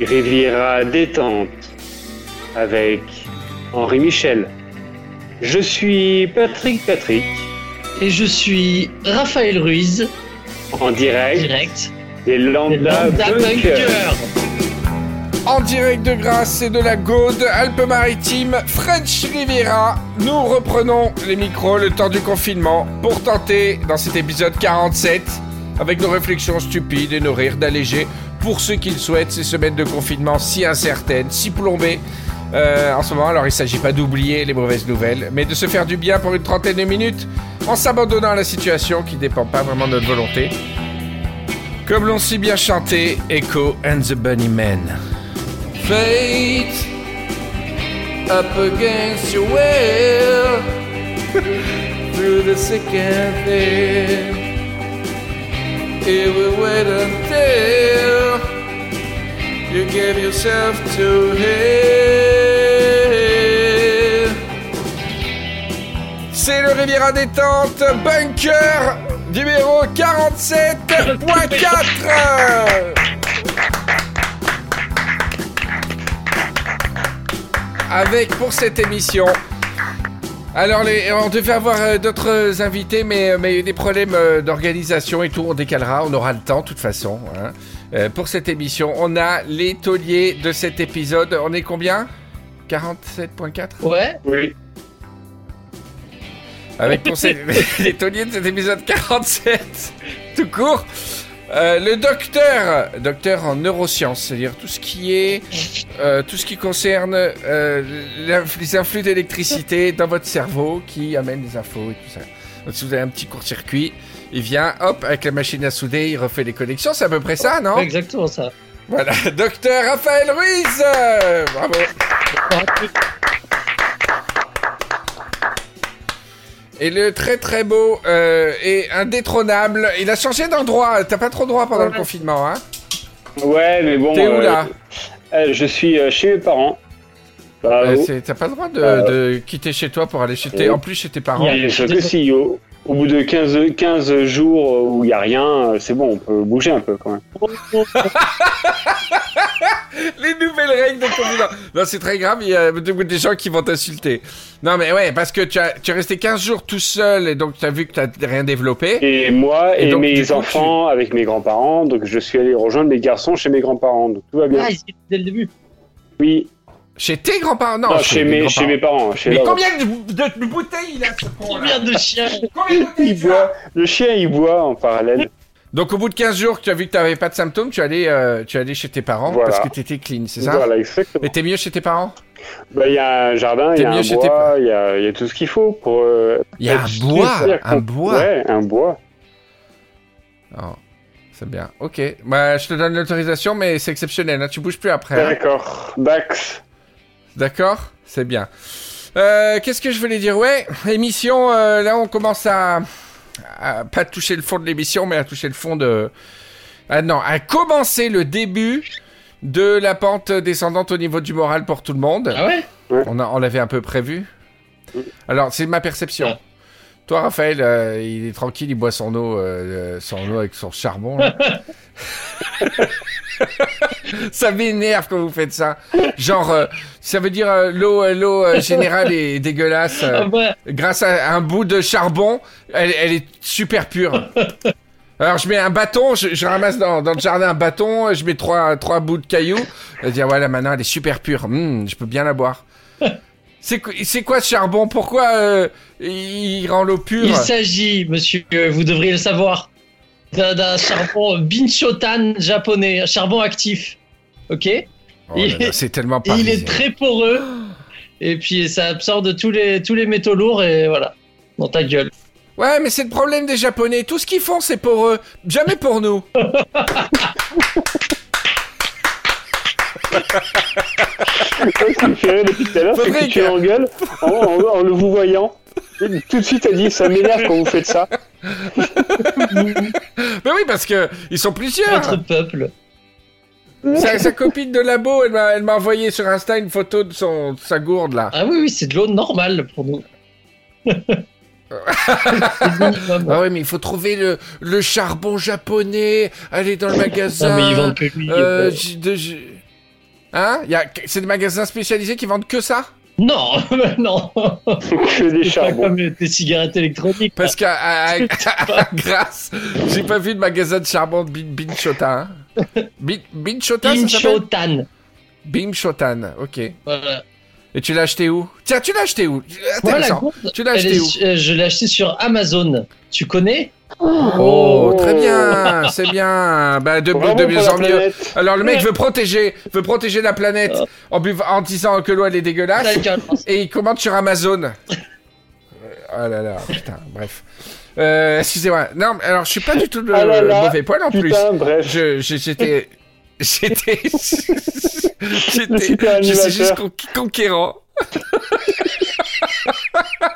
Riviera détente avec Henri Michel. Je suis Patrick Patrick. Et je suis Raphaël Ruiz. En direct. Direct. Des Lambda, Bunkers. En direct de Grasse et de la Gaude, Alpes-Maritimes, French Riviera, nous reprenons les micros le temps du confinement pour tenter, dans cet épisode 47, avec nos réflexions stupides et nos rires d'alléger, pour ceux qui le souhaitent, ces semaines de confinement si incertaines, si plombées, euh, en ce moment. Alors il ne s'agit pas d'oublier les mauvaises nouvelles, mais de se faire du bien pour une trentaine de minutes en s'abandonnant à la situation qui ne dépend pas vraiment de notre volonté. Comme l'ont si bien chanté Echo and the Bunnymen. Fate up against your will through the thick and thin. Wait you give yourself to him. C'est le Riviera détente bunker numéro 47.4. Avec pour cette émission. Alors, les, on devait avoir euh, d'autres invités, mais, euh, mais il y a eu des problèmes euh, d'organisation et tout. On décalera, on aura le temps de toute façon. hein. Euh, pour cette émission, on a les tauliers de cet épisode. On est combien? 47.4 Ouais. Oui. Avec pour ces- les tauliers de cet épisode 47, tout court. Euh, le docteur, docteur en neurosciences, c'est-à-dire tout ce qui est, euh, tout ce qui concerne euh, les influx d'électricité dans votre cerveau qui amène des infos et tout ça. Donc si vous avez un petit court-circuit, il vient, hop, avec la machine à souder, il refait les connexions, c'est à peu près ça, non? Exactement ça. Voilà, docteur Raphaël Ruiz! Bravo Et le très très beau euh, et indétrônable, il a changé d'endroit, t'as pas trop droit pendant le confinement, hein? Ouais, mais bon. T'es où euh, là? euh, Je suis euh, chez mes parents. Bah, Euh, oh. T'as pas le droit de, Euh, de quitter chez toi pour aller chez tes, euh, en plus chez tes parents. Il y a que si au, au bout de 15, 15 jours où il n'y a rien, euh, c'est bon, on peut bouger un peu quand même. Les nouvelles règles de confinement. Non, c'est très grave, il y a des gens qui vont t'insulter. Non, mais ouais, parce que tu, as, tu es resté 15 jours tout seul et donc tu as vu que t'as rien développé. Et moi Et et, donc, du mes coup, enfants avec mes grands-parents, donc je suis allé rejoindre mes garçons chez mes grands-parents, donc tout va bien. Ah, dès le début. Oui, Chez tes grands-parents? Non, non, chez, mes, chez mes parents. Chez Mais combien de, de- de bouteilles il a ce con Combien de chiens Combien de bouteilles il boit, le chien il boit en parallèle. Donc au bout de 15 jours, tu as vu que tu n'avais pas de symptômes, tu es allé, euh, tu allé chez tes parents Voilà. parce que tu étais clean, c'est ça Voilà, exactement. Et t'es mieux chez tes parents Bah, Il y a un jardin, il y a un bois, il y a, y a tout ce qu'il faut pour. euh, Il y a un bois, un bois. Ouais, un bois. Oh, c'est bien. Ok. Bah, je te donne l'autorisation, mais c'est exceptionnel. Hein. Tu bouges plus après. hein. D'accord. Dax. D'accord C'est bien. Euh, Qu'est-ce que je voulais dire? Ouais, émission, euh, là on commence à, à pas toucher le fond de l'émission, mais à toucher le fond de... Ah non, à commencer le début de la pente descendante au niveau du moral pour tout le monde. Ah ouais? On, a- on l'avait un peu prévu. Alors, c'est ma perception. Toi, Raphaël, euh, il est tranquille, il boit son eau, euh, son eau avec son charbon. ça m'énerve quand vous faites ça. Genre, euh, ça veut dire euh, l'eau, euh, l'eau euh, générale est dégueulasse. euh, Ah bah, grâce à un bout de charbon, elle, elle est super pure. Alors je mets un bâton, je, je ramasse dans, dans le jardin un bâton, je mets trois, trois bouts de cailloux. Je dis ah, voilà maintenant elle est super pure, Hum, je peux bien la boire. C'est quoi- ce charbon? Pourquoi euh, il rend l'eau pure? Il s'agit, monsieur, vous devriez le savoir, d'un charbon Binchotan japonais, un charbon actif. Ok? Oh C'est tellement il parisien. est très poreux. Et puis ça absorbe tous les, tous les métaux lourds et voilà. Dans ta gueule. Ouais mais c'est le problème des Japonais, tout ce qu'ils font c'est pour eux, jamais pour nous. Ce qui me fait rire depuis tout à l'heure, c'est que tu que- engueules en, en- en le vous voyant. Tout de suite, t'as dit, ça m'énerve quand vous faites ça. Mais oui parce que ils sont plusieurs. Notre peuple. Sa, sa copine de labo, elle m'a elle m'a envoyé sur Insta une photo de son de sa gourde là. Ah oui, oui, c'est de l'eau normale pour nous. Ah ouais, mais il faut trouver le, le charbon japonais, aller dans le magasin. Non, mais ils vendent que lui. euh, euh, de- Hein? Y a... C'est des magasins spécialisés qui vendent que ça? Non, non. que des Pas charbons. comme des cigarettes électroniques. Parce qu'à à, à- à Grasse, j'ai pas vu de magasin de charbon de Bin- Binchota. Hein. Bin- ça s'appelle? Inchotan. Bimchotan, ok. Voilà. Et tu l'as acheté où? Tiens, tu l'as acheté où? Voilà, Intéressant. gourde, Tu l'as acheté où? su- euh, Je l'ai acheté sur Amazon. Tu connais? Oh, très bien, c'est bien. Bah, de, mieux en mieux. Alors, le mec veut protéger, veut protéger la planète en, buv- en disant que l'eau elle est dégueulasse. Et il commande sur Amazon. Euh, Oh là là, putain, bref. Euh, excusez-moi. Non, mais alors je suis pas du tout de Ah là là, mauvais poil en plus. Putain, bref. Je, j'étais, j'étais, j'étais, super je suis juste con- conquérant.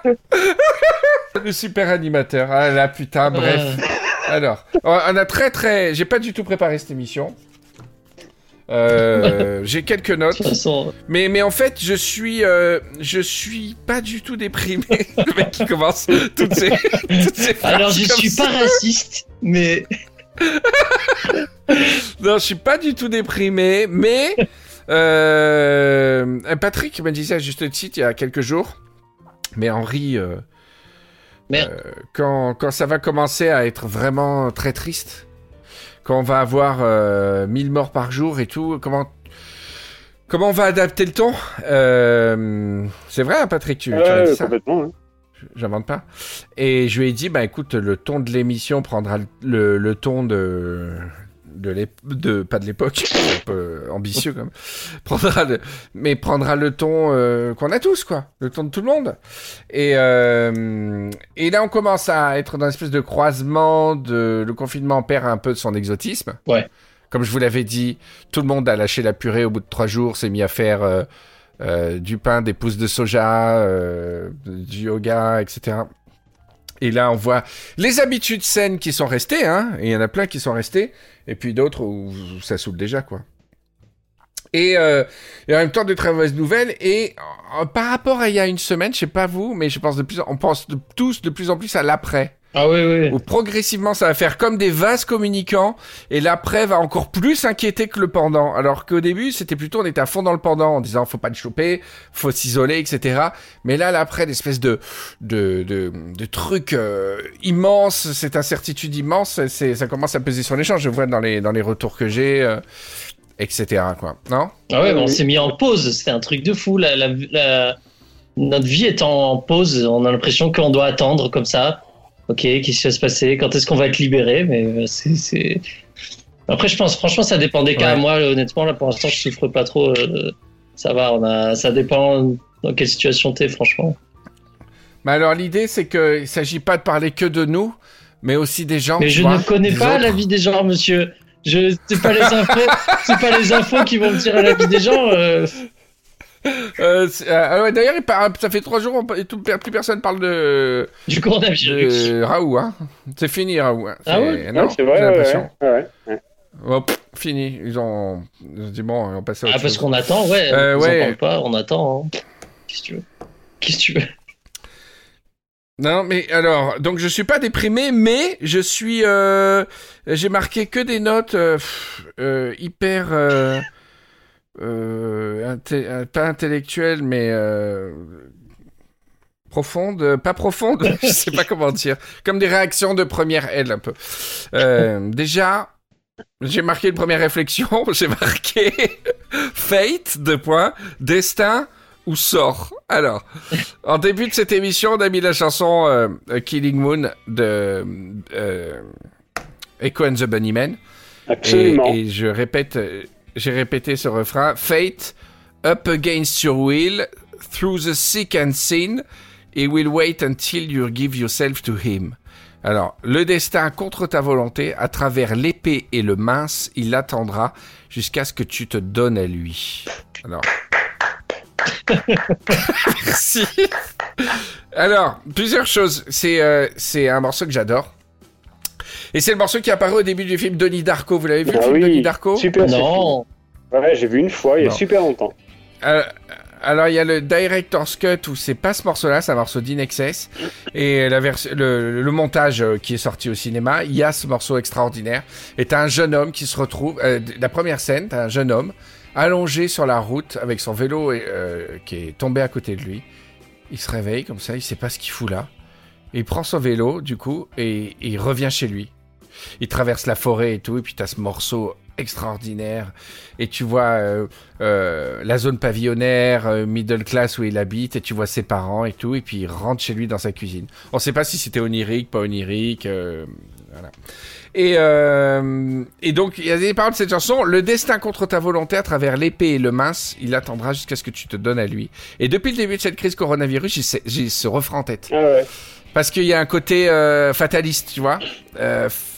Le super animateur. Ah là, putain, bref. Alors, on a très très. J'ai pas du tout préparé cette émission. Euh, j'ai quelques notes. Mais, mais en fait, je suis, euh, je suis pas du tout déprimé. Le mec qui commence toutes ces, toutes ces alors je suis ça. pas raciste, mais Non, je suis pas du tout déprimé, mais euh, Patrick me disait à juste titre il y a quelques jours. Mais Henri, euh, Merde. euh, quand, quand ça va commencer à être vraiment très triste, quand on va avoir euh, 1000 morts par jour et tout, comment comment on va adapter le ton? Euh, C'est vrai, hein, Patrick, tu, tu m'as dit ça? complètement. hein. J'invente pas. Et je lui ai dit, bah écoute, le ton de l'émission prendra le, le, le ton de de de pas de l'époque, un peu ambitieux comme prendra le mais prendra le ton euh, qu'on a tous quoi, le ton de tout le monde. Et euh, et là on commence à être dans une espèce de croisement de le confinement perd un peu de son exotisme. Ouais. Comme je vous l'avais dit, tout le monde a lâché la purée au bout de trois jours, s'est mis à faire euh, euh, du pain, des pousses de soja, euh, du yoga, etc. Et là, on voit les habitudes saines qui sont restées, hein, et il y en a plein qui sont restées, et puis d'autres où ça saoule déjà, quoi. Et, euh, et en même temps, de très mauvaises nouvelles. Et euh, par rapport à il y a une semaine, je sais pas vous, mais je pense de plus, en- on pense tous de plus en plus à l'après ah oui oui. où progressivement ça va faire comme des vases communicants et l'après va encore plus inquiéter que le pendant. Alors qu'au début c'était plutôt on était à fond dans le pendant en disant faut pas le choper, faut s'isoler, etc. Mais là l'après l'espèce de de de, de truc euh, immense, cette incertitude immense, c'est ça commence à peser sur les champs. Je vois dans les dans les retours que j'ai, euh, etc. Quoi, non? Ah ouais, mais on s'est mis en pause. C'était un truc de fou. La, la- la- Notre vie est en pause. On a l'impression qu'on doit attendre comme ça. Ok, qu'est-ce qui va se passer? Quand est-ce qu'on va être libéré? Mais euh, c'est. Après, je pense, franchement, ça dépend des cas. Ouais. Moi, honnêtement, là, pour l'instant, je souffre pas trop. euh, ça va, on a... ça dépend dans quelle situation t'es, franchement. Mais alors l'idée c'est que il s'agit pas de parler que de nous, mais aussi des gens. Mais je vois, ne connais pas la vie des gens, monsieur. Je c'est pas les infos, c'est pas les infos qui vont me dire la vie des gens. euh, Euh, euh, ah ouais, D'ailleurs, ça fait trois jours, on, et tout- plus personne parle de, du coronavirus. de Raoult. Hein. C'est fini, Raoult. hein. Ah ouais Non, Ouais, c'est vrai, j'ai ouais, ouais. Oh, pff, fini. Ils ont, ils ont dit bon, on passe à autre Ah, parce qu'on attend, ouais. Euh, on ouais. pas, on attend. hein. Qu'est-ce que tu veux? Qu'est-ce que tu veux? Non, mais alors, donc je suis pas déprimé, mais je suis. euh, J'ai marqué que des notes pff, hyper. Euh, euh, inté- pas intellectuelles, mais. euh, profondes, euh, pas profondes, je sais pas comment dire, comme des réactions de première aile un peu. Euh, déjà, j'ai marqué une première réflexion, j'ai marqué Fate, deux points, destin ou sort. Alors, en début de cette émission, on a mis la chanson euh, Killing Moon de euh, Echo and the Bunnymen. Absolument. et je répète, j'ai répété ce refrain. Fate, up against your will, through the sick and sin, he will wait until you give yourself to him. Alors, le destin contre ta volonté, à travers l'épée et le mince, il attendra jusqu'à ce que tu te donnes à lui. Alors. Merci. Alors, plusieurs choses. C'est euh, c'est un morceau que j'adore. Et c'est le morceau qui apparaît au début du film Donnie Darko. Vous l'avez vu, le Ah film oui, Donnie Darko? super Non. Ouais, j'ai vu une fois il y a Non. super longtemps. Euh, alors il y a le Director's Cut où c'est pas ce morceau-là, c'est un morceau d'Inexcess. Et la vers- le, le montage euh, qui est sorti au cinéma, il y a ce morceau extraordinaire. Et t'as un jeune homme qui se retrouve, euh, la première scène, t'as un jeune homme allongé sur la route avec son vélo euh, qui est tombé à côté de lui. Il se réveille comme ça, il sait pas ce qu'il fout là. Et il prend son vélo, du coup, et, et il revient chez lui. Il traverse la forêt et tout, et puis t'as ce morceau extraordinaire. Et tu vois euh, euh, la zone pavillonnaire, euh, middle class où il habite, et tu vois ses parents et tout, et puis il rentre chez lui dans sa cuisine. On sait pas si c'était onirique, pas onirique, voilà. Et, et donc, il y a des paroles de cette chanson. Le destin contre ta volonté à travers l'épée et le mince, il attendra jusqu'à ce que tu te donnes à lui. Et depuis le début de cette crise coronavirus, j'ai ce- refrain en tête. Ah ouais. Parce qu'il y a un côté fataliste, tu vois.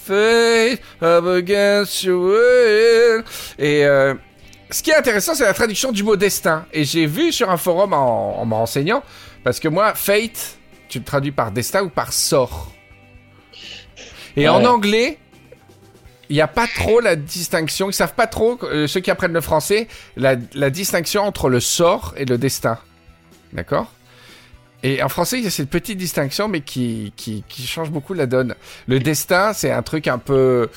Fate up against your will. Et euh, ce qui est intéressant, c'est la traduction du mot destin. Et j'ai vu sur un forum en, en me renseignant, parce que moi, fate, tu le traduis par destin ou par sort. Et en anglais, il n'y a pas trop la distinction. Ils savent pas trop, euh, ceux qui apprennent le français, la, la distinction entre le sort et le destin. D'accord? Et en français, il y a cette petite distinction, mais qui, qui, qui change beaucoup la donne. Le destin, c'est un truc un peu...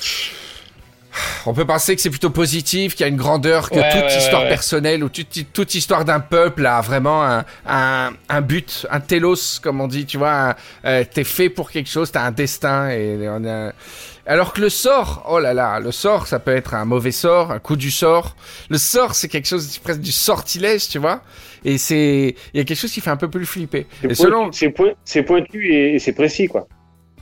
On peut penser que c'est plutôt positif, qu'il y a une grandeur, que Ouais, toute ouais, histoire ouais, personnelle ou toute, toute histoire d'un peuple a vraiment un, un, un but, un télos, comme on dit, tu vois. euh, T'es fait pour quelque chose, t'as un destin. Et on a... Alors que le sort, oh là là, le sort, ça peut être un mauvais sort, un coup du sort. Le sort, c'est quelque chose de- presque du sortilège, tu vois. Et c'est, il y a quelque chose qui fait un peu plus flipper. C'est selon pointu, point- et, et c'est précis, quoi.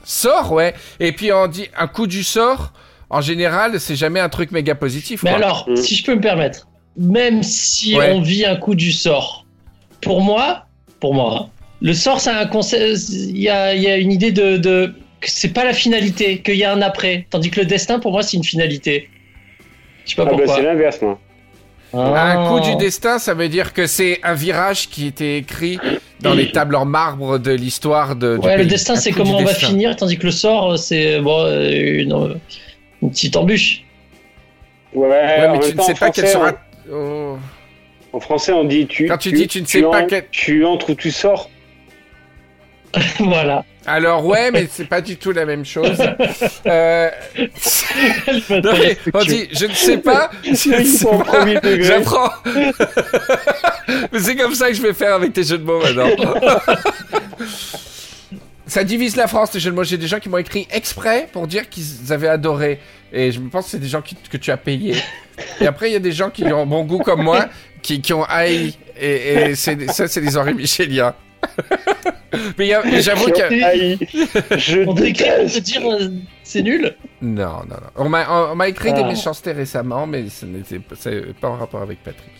sort, ouais. Et puis on dit un coup du sort. En général, c'est jamais un truc méga positif. Mais quoi. alors, Mm. si je peux me permettre, même si Ouais. on vit un coup du sort, pour moi, pour moi, le sort, c'est un concept. Il y a, il y a une idée de, de que c'est pas la finalité, qu'il y a un après. Tandis que le destin, pour moi, c'est une finalité. Je sais pas Ah bah, pourquoi. c'est l'inverse, moi. Un coup Ah. du destin, ça veut dire que c'est un virage qui était écrit dans les tables en marbre de l'histoire de. du Ouais, le pays. destin, c'est coup comment on va finir, tandis que le sort, c'est bon, euh, une, une petite embûche. Ouais, mais tu ne sais pas quelle sera. Oh. En français, on dit tu. Quand tu dis tu ne sais pas en- quel- Tu entres ou tu sors. voilà. Alors ouais, mais c'est pas du tout la même chose. Euh, non, mais on dit, je ne sais pas. J'apprends. mais c'est comme ça que je vais faire avec tes jeux de mots maintenant. ça divise la France, les jeux de mots. J'ai des gens qui m'ont écrit exprès pour dire qu'ils avaient adoré. Et je pense que c'est des gens qui- que tu as payé. Et après, il y a des gens qui ont bon goût comme moi, qui, qui ont haï. Et, ça, c'est des Henri Micheliens. Mais j'avoue que... Je On t'écrit te dire euh, c'est nul. Non, non, non. On m'a, on, on m'a écrit des Ah. méchancetés récemment, mais ce n'était pas en rapport avec Patrick.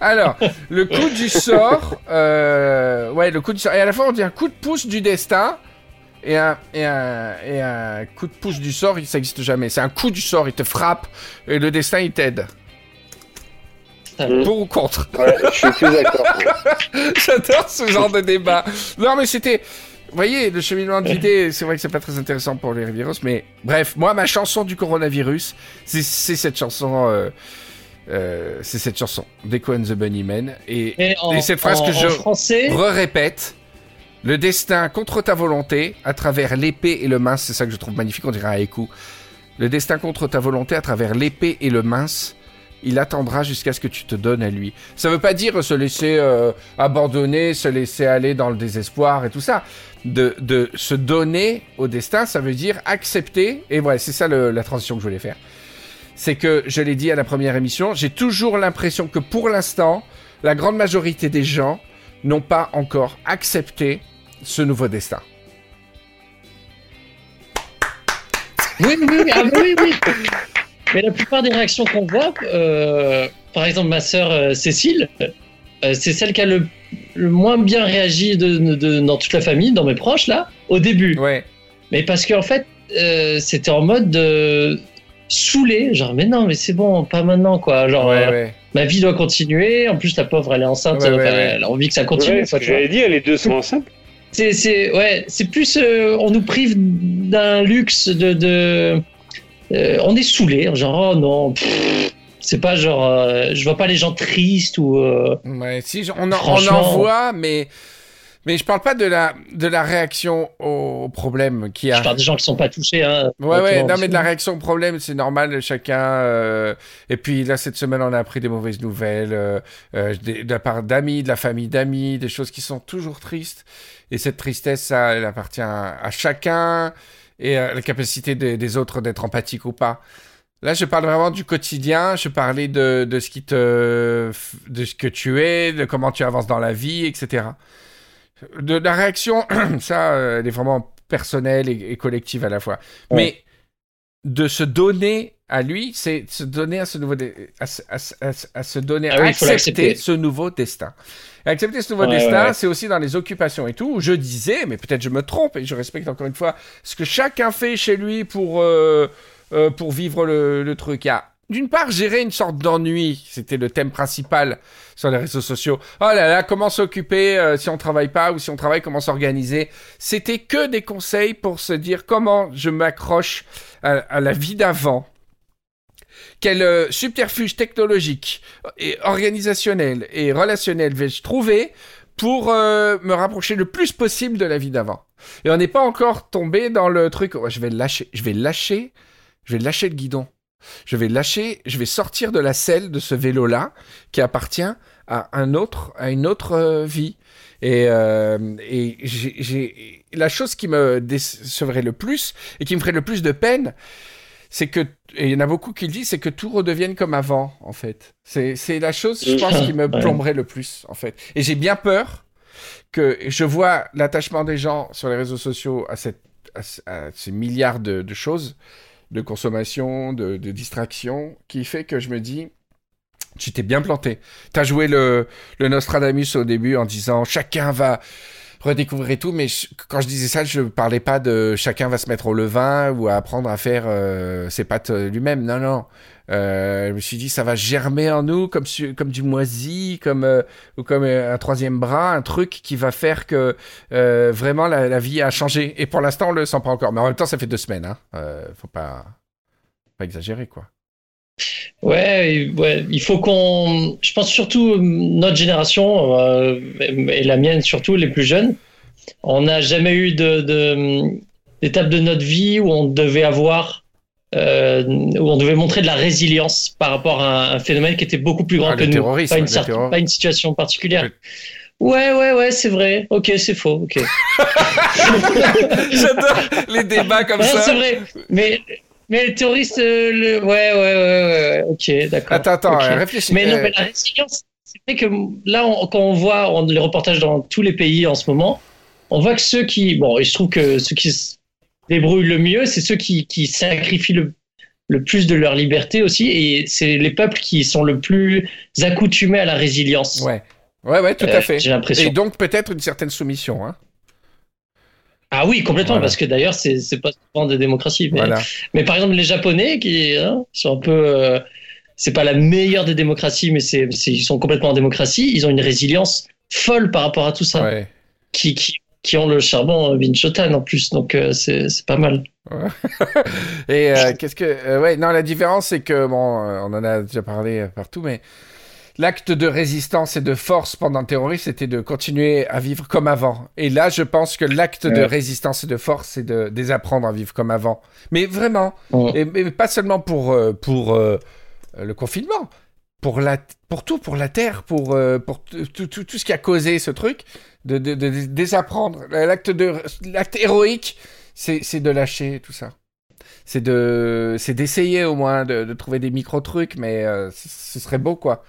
Alors, le coup du sort, euh, ouais, le coup du sort. Et à la fois, on dit un coup de pouce du destin et un, et un, et un coup de pouce du sort, ça n'existe jamais. C'est un coup du sort, il te frappe et le destin, il t'aide. Mm. Pour ou contre Ouais, je suis plus d'accord. J'adore ce genre de débat. Non, mais c'était. Vous voyez, le cheminement de l'idée, c'est vrai que c'est pas très intéressant pour les virus, mais bref, moi, ma chanson du coronavirus, c'est cette chanson. euh, euh, c'est cette chanson, Deco and the Bunnymen. Et Et, en, Et cette phrase en- que je- français, re-répète le destin contre ta volonté, à travers l'épée et le mince, c'est ça que je trouve magnifique, on dirait un écho. Le destin contre ta volonté, à travers l'épée et le mince, il attendra jusqu'à ce que tu te donnes à lui. Ça veut pas dire se laisser euh, abandonner, se laisser aller dans le désespoir et tout ça. De, se donner au destin, ça veut dire accepter, et voilà, c'est ça la transition que je voulais faire. C'est que, je l'ai dit à la première émission, j'ai toujours l'impression que pour l'instant, la grande majorité des gens n'ont pas encore accepté ce nouveau destin. Oui, oui, oui, ah, oui, oui. Mais la plupart des réactions qu'on voit, euh, par exemple, ma sœur euh, Cécile, euh, c'est celle qui a le, le moins bien réagi de, de- dans toute la famille, dans mes proches, là, au début. Ouais. Mais parce qu'en fait, euh, c'était en mode de saoulé, genre, mais non, mais c'est bon, pas maintenant, quoi. Genre, Ouais, euh, ouais. ma vie doit continuer. En plus, la pauvre, elle est enceinte, Ouais, ouais, enfin, ouais. elle a envie que ça continue. Ouais, ce quoi, que j'allais dire, les deux sont enceintes. C'est, c'est, ouais, c'est plus, euh, on nous prive d'un luxe de, de euh, on est saoulé, genre, oh non, C'est pas genre, euh, je vois pas les gens tristes ou. euh, Ouais, si, on, en, on en Franchement- voit, mais, mais je parle pas de la, de la réaction au problème qu'il y a. Je parle des gens qui sont pas touchés. Hein, Ouais, ouais, non, mais de la réaction au problème, c'est normal, chacun. euh, Et puis là, cette semaine, on a appris des mauvaises nouvelles euh, euh, des- de la part d'amis, de la famille d'amis, des choses qui sont toujours tristes. Et cette tristesse, ça, elle appartient à, à chacun et à la capacité des- des autres d'être empathiques ou pas. Là, je parle vraiment du quotidien. Je parlais de, de ce qui te, de ce que tu es, de comment tu avances dans la vie, etc. De la réaction, ça, euh, elle est vraiment personnelle et, et collective à la fois. Ouais. Mais de se donner à lui, c'est se donner à ce nouveau, à, se- à à se- à se donner, Ah oui, accepter ce nouveau destin. Et accepter ce nouveau Ouais, destin, ouais. c'est aussi dans les occupations et tout. Où je disais, mais peut-être je me trompe et je respecte encore une fois ce que chacun fait chez lui pour euh, euh, pour vivre le, le truc. Il y a d'une part gérer une sorte d'ennui, c'était le thème principal sur les réseaux sociaux. Oh là là, comment s'occuper euh, si on travaille pas ou si on travaille, comment s'organiser? C'était que des conseils pour se dire comment je m'accroche à, la vie d'avant. Quel euh, subterfuge technologique et organisationnel et relationnel vais-je trouver pour euh, me rapprocher le plus possible de la vie d'avant? Et on n'est pas encore tombé dans le truc. oh, je vais lâcher, je vais lâcher, je vais lâcher le guidon. Je vais lâcher, je vais sortir de la selle de ce vélo-là qui appartient à un autre, à une autre euh, vie. Et, euh, et j'ai- j'ai la chose qui me décevrait le plus et qui me ferait le plus de peine, c'est que et il y en a beaucoup qui le disent, c'est que tout redevienne comme avant, en fait. C'est la chose, je pense, qui me plomberait le plus, en fait. Et j'ai bien peur que je vois l'attachement des gens sur les réseaux sociaux à, cette, à, ce- à ces milliards de, de choses, de consommation, de, de distraction, qui fait que je me dis, tu t'es bien planté. T'as joué le, le Nostradamus au début en disant chacun va redécouvrir et tout, mais quand je disais ça, je parlais pas de chacun va se mettre au levain ou à apprendre à faire euh, ses pâtes euh, lui-même. Non, non. Euh, je me suis dit ça va germer en nous comme, comme du moisi, comme ou comme un troisième bras, un truc qui va faire que vraiment la, vie a changé. Et pour l'instant, on le sent pas encore. Mais en même temps, ça fait deux semaines. Hein. Faut pas exagérer quoi. Ouais, ouais, il faut qu'on. Je pense surtout notre génération euh, et la mienne surtout, les plus jeunes. On n'a jamais eu de de- d'étape de notre vie où on devait avoir, euh, où on devait montrer de la résilience par rapport à un, un phénomène qui était beaucoup plus grand Ah, que nous, pas une, le cer- terror- pas une situation particulière. Le- Ouais, ouais, ouais, c'est vrai. Ok, c'est faux. Ok. J'adore les débats comme Ouais, ça. c'est vrai. Mais mais le terroriste, euh, le... ouais, ouais, ouais. Ok, d'accord. Attends, attends, Ok. euh, réfléchis. Mais non, euh, mais la résilience, c'est vrai que là, on- quand on voit on- les reportages dans tous les pays en ce moment, on voit que ceux qui, bon, il se trouve que ceux qui se débrouillent le mieux, c'est ceux qui, qui sacrifient le, le plus de leur liberté aussi, et c'est les peuples qui sont le plus accoutumés à la résilience. Ouais, ouais, ouais, tout Euh, à fait. J'ai l'impression. Et donc peut-être une certaine soumission. Hein. Ah oui, complètement, Voilà. parce que d'ailleurs, c'est c'est pas souvent des démocraties. Mais, Voilà. mais par exemple, les Japonais, qui hein, sont un peu. euh, c'est pas la meilleure des démocraties, mais c'est c'est- ils sont complètement en démocratie. Ils ont une résilience folle par rapport à tout ça. Ouais. Qui, qui, qui ont le charbon euh, Vinchotan en plus, donc euh, c'est c'est pas mal. Et euh, qu'est-ce que. ouais, non, la différence, c'est que, bon, on en a déjà parlé partout, mais l'acte de résistance et de force pendant le terrorisme, c'était de continuer à vivre comme avant. Et là, je pense que l'acte de Ouais. résistance et de force, c'est de désapprendre à vivre comme avant. Mais vraiment. Mm. Et, pas seulement pour, euh, pour euh, le confinement. Pour, la, pour tout, pour la Terre, pour, euh, pour tout, tout, tout- ce qui a causé ce truc, de, de, de désapprendre. L'acte de l'acte héroïque, c'est c'est de lâcher tout ça. C'est de c'est d'essayer au moins de, de trouver des micro trucs, mais euh, ce serait beau quoi.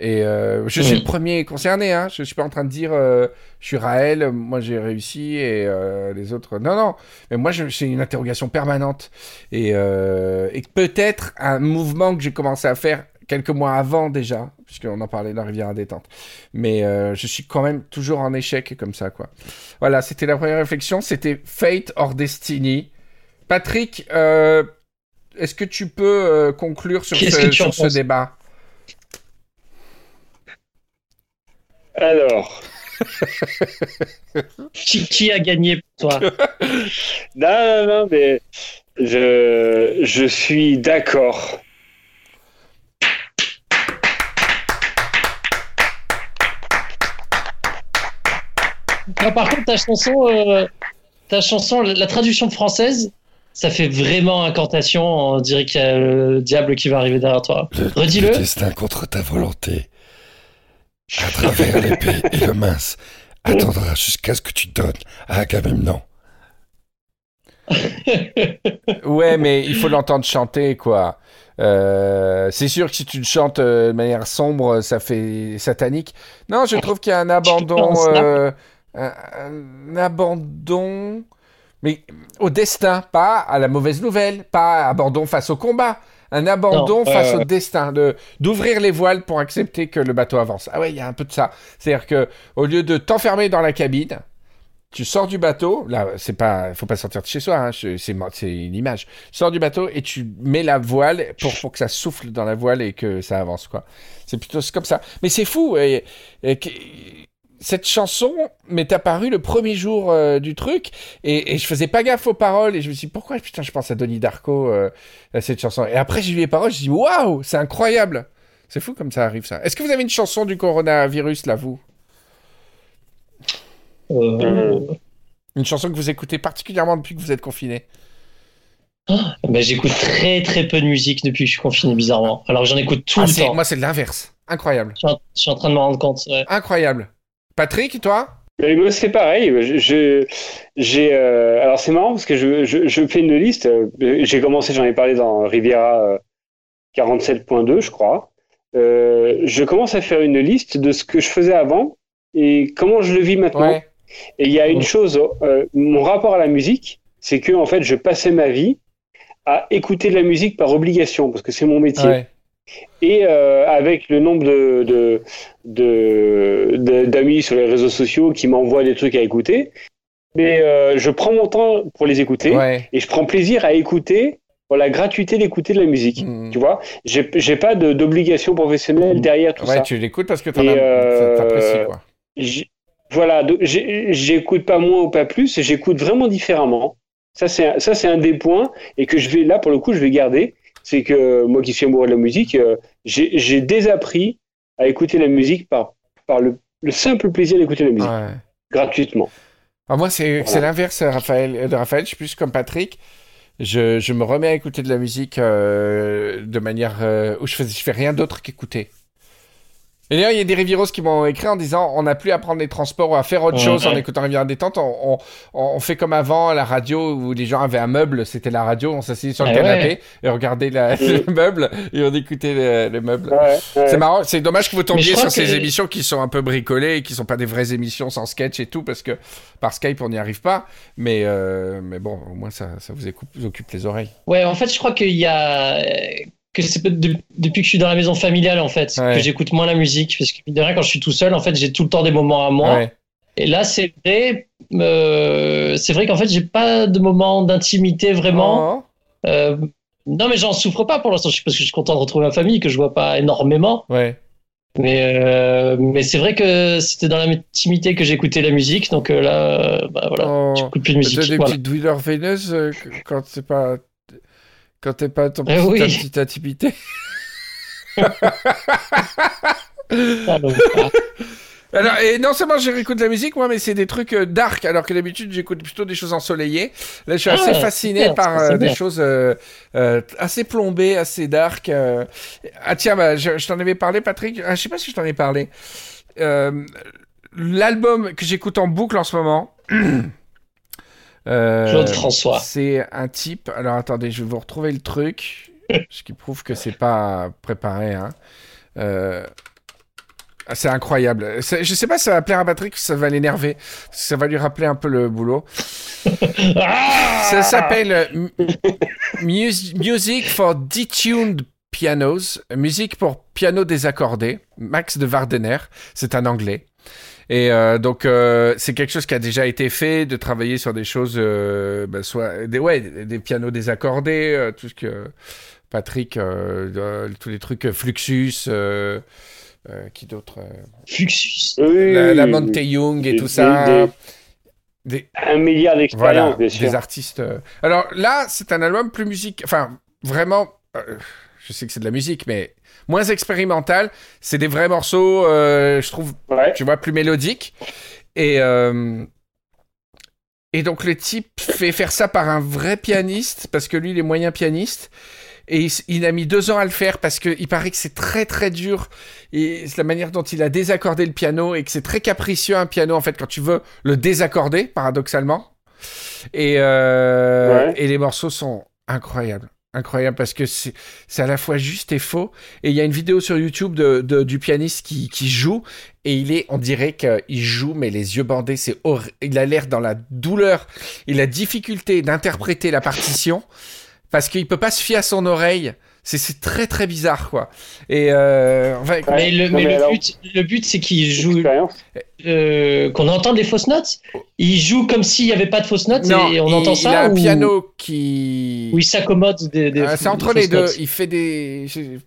Et euh, je suis le premier concerné, hein. Je suis pas en train de dire euh, je suis Raël, moi j'ai réussi et euh, les autres. Non non. Mais moi c'est une interrogation permanente et et peut-être un mouvement que j'ai commencé à faire quelques mois avant déjà, puisqu'on en parlait dans Rivière à détente. Mais je suis quand même toujours en échec comme ça, quoi. Voilà, c'était la première réflexion. C'était Fate or Destiny. Patrick, est-ce que tu peux conclure sur ce, sur débat? Alors. qui, a gagné pour toi? Non, non, non, mais je, je suis d'accord. Par contre, ta chanson, euh, ta chanson, la, la traduction française, ça fait vraiment incantation. On dirait qu'il y a le diable qui va arriver derrière toi. Redis-le. Le destin contre ta volonté à travers l'épée et le mince, attendra jusqu'à ce que tu donnes à Agamemnon. Ouais, mais il faut l'entendre chanter, quoi. Euh, c'est sûr que si tu le chantes euh, de manière sombre, ça fait satanique. Non, je trouve qu'il y a un abandon, euh, un, un abandon, mais au destin, pas à la mauvaise nouvelle, pas abandon face au combat. Un abandon Non, face ouais. au destin, de d'ouvrir les voiles pour accepter que le bateau avance. Ah ouais, il y a un peu de ça. C'est-à-dire que au lieu de t'enfermer dans la cabine, tu sors du bateau, là, c'est pas, faut pas sortir de chez soi, hein, c'est c'est une image. Sors du bateau et tu mets la voile pour, pour que ça souffle dans la voile et que ça avance, quoi. C'est plutôt comme ça. Mais c'est fou, et, et cette chanson m'est apparue le premier jour euh, du truc et, et je faisais pas gaffe aux paroles et je me suis dit pourquoi putain je pense à Donnie Darko euh, à cette chanson. Et après j'ai vu les paroles, je me suis dit waouh, c'est incroyable. C'est fou comme ça arrive ça. Est-ce que vous avez une chanson du coronavirus là, vous? Euh, Une chanson que vous écoutez particulièrement depuis que vous êtes confiné? Bah, j'écoute très très peu de musique depuis que je suis confiné, bizarrement. Alors j'en écoute tout Ah, le temps. Moi, c'est l'inverse. Incroyable. Je suis, en, je suis en train de me rendre compte. ouais. Incroyable. Patrick, toi? Moi, c'est pareil. Je, je- j'ai, euh, alors, c'est marrant parce que je, je, je fais une liste. euh, J'ai commencé, j'en ai parlé dans Riviera euh, 47.2, je crois. Euh, je commence à faire une liste de ce que je faisais avant et comment je le vis maintenant. Ouais. Et il y a une Mm. chose, euh, mon rapport à la musique, c'est que en fait, je passais ma vie à écouter de la musique par obligation parce que c'est mon métier. Ouais. Et euh, avec le nombre de, de, de- de- d'amis sur les réseaux sociaux qui m'envoient des trucs à écouter, mais euh, je prends mon temps pour les écouter Ouais. et je prends plaisir à écouter pour la gratuité d'écouter de la musique. Mm. Tu vois, j'ai, j'ai pas de, d'obligation professionnelle derrière tout Ouais, ça. tu l'écoutes parce que t'en as, euh, t'apprécies, quoi. J'ai- Voilà, donc j'ai- j'écoute pas moins ou pas plus, j'écoute vraiment différemment. Ça c'est un- ça c'est un des points et que je vais là pour le coup je vais garder, c'est que moi qui suis amoureux de la musique, euh, j'ai désappris à écouter la musique par par le, le simple plaisir d'écouter la musique Ouais. gratuitement. Moi, c'est l'inverse Raphaël, de Raphaël. Je suis plus comme Patrick. Je, je me remets à écouter de la musique euh, de manière euh, où je fais, je fais rien d'autre qu'écouter. Et d'ailleurs, il y a des Rivieros qui m'ont écrit en disant on n'a plus à prendre les transports ou à faire autre chose en écoutant Rivière détente. On, on, on fait comme avant la radio où les gens avaient un meuble, c'était la radio, on s'asseyait sur le Ah canapé ouais. et regardait la- le meuble et on écoutait le, le meuble. Ouais, ouais. C'est marrant, c'est dommage que vous tombiez sur ces émissions qui sont un peu bricolées et qui sont pas des vraies émissions sans sketch et tout, parce que par Skype on n'y arrive pas. Mais, euh, mais bon, au moins ça, ça vous, écoupe- vous occupe les oreilles. Ouais, en fait, je crois qu'il y a. que c'est de- depuis que je suis dans la maison familiale, en fait, Ouais. que j'écoute moins la musique. Parce que, mine de rien, quand je suis tout seul, en fait, j'ai tout le temps des moments à moi. Ouais. Et là, c'est vrai. euh, c'est vrai qu'en fait, j'ai pas de moment d'intimité vraiment. Oh. Euh, non, mais j'en souffre pas pour l'instant, parce que je suis content de retrouver ma famille, que je vois pas énormément. Ouais. Mais, euh, mais c'est vrai que c'était dans l'intimité que j'écoutais la musique, donc là, bah voilà, Oh. j'écoute plus de musique. T'as des voilà. petites douleurs veineuses quand c'est pas. Quand t'es pas ton Eh petit, oui. ta petite ah. Alors, et non seulement j'écoute de la musique, moi, mais c'est des trucs euh, dark, alors que d'habitude j'écoute plutôt des choses ensoleillées. Là, je suis Ah, assez fasciné bien, par euh, des choses euh, assez plombées, assez dark. Ah tiens, bah, je, je t'en avais parlé, Patrick. Ah, je sais pas si je t'en ai parlé. L'album que j'écoute en boucle en ce moment. euh, Claude François. C'est un type. Alors attendez, je vais vous retrouver le truc, ce qui prouve que c'est pas préparé. Hein. Euh, C'est incroyable. Je sais pas si ça va plaire à Patrick ça va l'énerver. Ça va lui rappeler un peu le boulot. Ah Ça s'appelle Music for Detuned Pianos. Musique pour piano désaccordé. Max de Vardener. C'est un anglais. Et euh, donc, euh, c'est quelque chose qui a déjà été fait, de travailler sur des choses, euh, bah, soit des, ouais, des, pianos désaccordés, tout ce que Patrick, tous les trucs Fluxus, qui d'autre Fluxus. Oui, La, la Monte. Young et Des- tout ça. des- Des- Un milliard voilà, d'expériences, bien sûr. des artistes. Alors là, c'est un album plus musique, enfin vraiment. Je sais que c'est de la musique, mais moins expérimental. C'est des vrais morceaux, euh, je trouve, Ouais. tu vois, plus mélodiques. Et, euh, et donc le type fait faire ça par un vrai pianiste, parce que lui, il est moyen pianiste. Et il, il a mis deux ans à le faire parce qu'il paraît que c'est très très dur. Et c'est la manière dont il a désaccordé le piano et que c'est très capricieux un piano en fait quand tu veux le désaccorder, paradoxalement. Et, euh, Ouais. et les morceaux sont incroyables. Incroyable parce que c'est à la fois juste et faux. Et il y a une vidéo sur YouTube de, du pianiste qui, joue et il est, on dirait qu'il joue mais les yeux bandés. C'est il a l'air dans la douleur et la difficulté d'interpréter la partition parce qu'il peut pas se fier à son oreille. C'est- C'est très très bizarre quoi. Et euh, enfin. Mais le, non, mais mais le alors- but, le but c'est qu'il joue, euh, qu'on entende les fausses notes? Il joue comme s'il n'y avait pas de fausses notes non, et on il, entend il ça. a un piano qui Ou il s'accommode des. des- Ah, c'est des entre les deux. notes. Il fait des. Il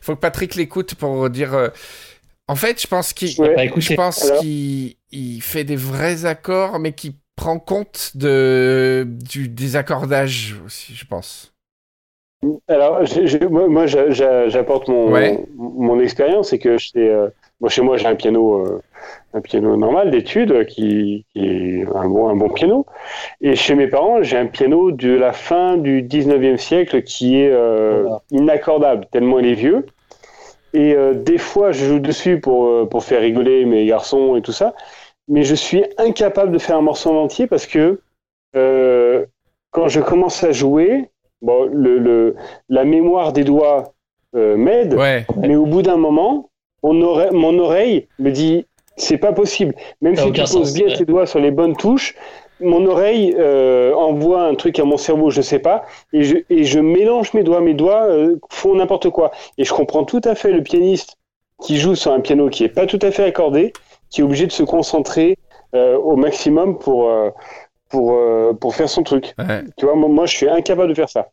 faut que Patrick l'écoute pour dire. euh, En fait, je pense qu'il. Ouais, bah, Je pense Alors qu'il il fait des vrais accords, mais qui prend compte de du désaccordage aussi, je pense. Alors, moi, moi, j'a- j'a- j'apporte mon, Ouais. mon expérience, c'est que chez, euh, moi, chez moi, j'ai un piano, euh, un piano normal d'études euh, qui, qui est un bon, un bon piano. Et chez mes parents, j'ai un piano de la fin du 19e siècle qui est euh, Voilà. inaccordable, tellement il est vieux. Et euh, des fois, je joue dessus pour, pour faire rigoler mes garçons et tout ça. Mais je suis incapable de faire un morceau en entier parce que euh, quand je commence à jouer, bon, le, le, la mémoire des doigts euh, m'aide, Ouais. mais au bout d'un moment, mon oreille, mon oreille me dit c'est pas possible. Même si tu poses sens, bien ouais. tes doigts sur les bonnes touches, mon oreille euh, envoie un truc à mon cerveau, je sais pas, et je, et je mélange mes doigts. Mes doigts euh, font n'importe quoi. Et je comprends tout à fait le pianiste qui joue sur un piano qui est pas tout à fait accordé, qui est obligé de se concentrer euh, au maximum pour, euh, pour, euh, pour faire son truc. ouais. Tu vois, moi, moi, je suis incapable de faire ça.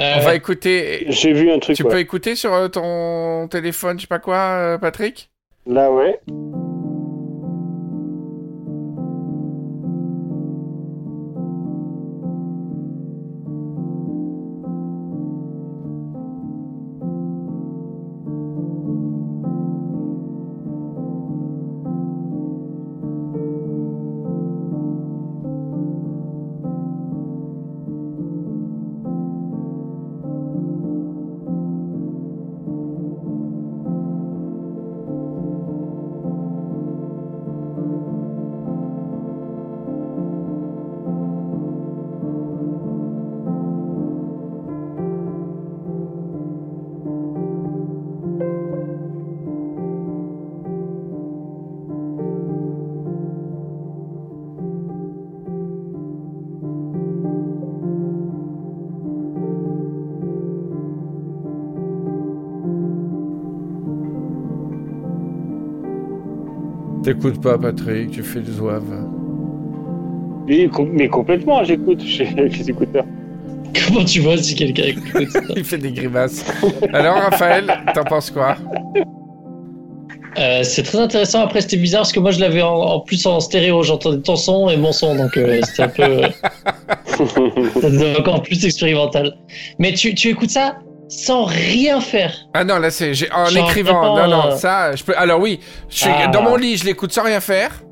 Euh, On va écouter. J'ai vu un truc. Tu ouais. peux écouter sur euh, ton téléphone, je sais pas quoi, Patrick? Là, ouais. T'écoutes pas, Patrick, tu fais du zouave. Oui, mais complètement, j'écoute. J'ai les écouteurs. Comment tu vois si quelqu'un écoute ça Il fait des grimaces. Alors, Raphaël, t'en penses quoi? Euh, C'est très intéressant. Après, c'était bizarre parce que moi, je l'avais en, en plus en stéréo. J'entendais ton son et mon son, donc euh, c'était un peu. c'était encore plus expérimental. Mais tu, tu écoutes ça? Sans rien faire. Ah non, là c'est j'ai- en Genre écrivant. vraiment, Non, non, euh, ça, je peux. Alors oui, je suis- Ah. dans mon lit, je l'écoute sans rien faire.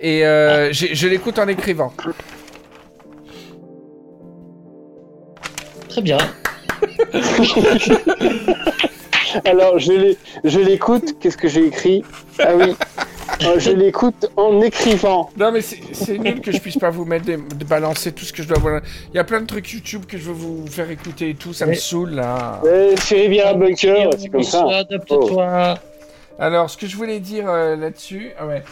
Et euh, j'ai- je l'écoute en écrivant. Très bien. Alors, je l'ai- je l'écoute. Qu'est-ce que j'ai écrit? Ah oui. Euh, je l'écoute en écrivant. Non, mais c'est nul que je puisse pas vous mettre des- de balancer tout ce que je dois voir. Il y a plein de trucs YouTube que je veux vous faire écouter et tout, ça me saoule là. Euh, c'est Riviera Bunker, c'est comme ça. Adapte-toi. Alors, ce que je voulais dire euh, là-dessus. Ah ouais.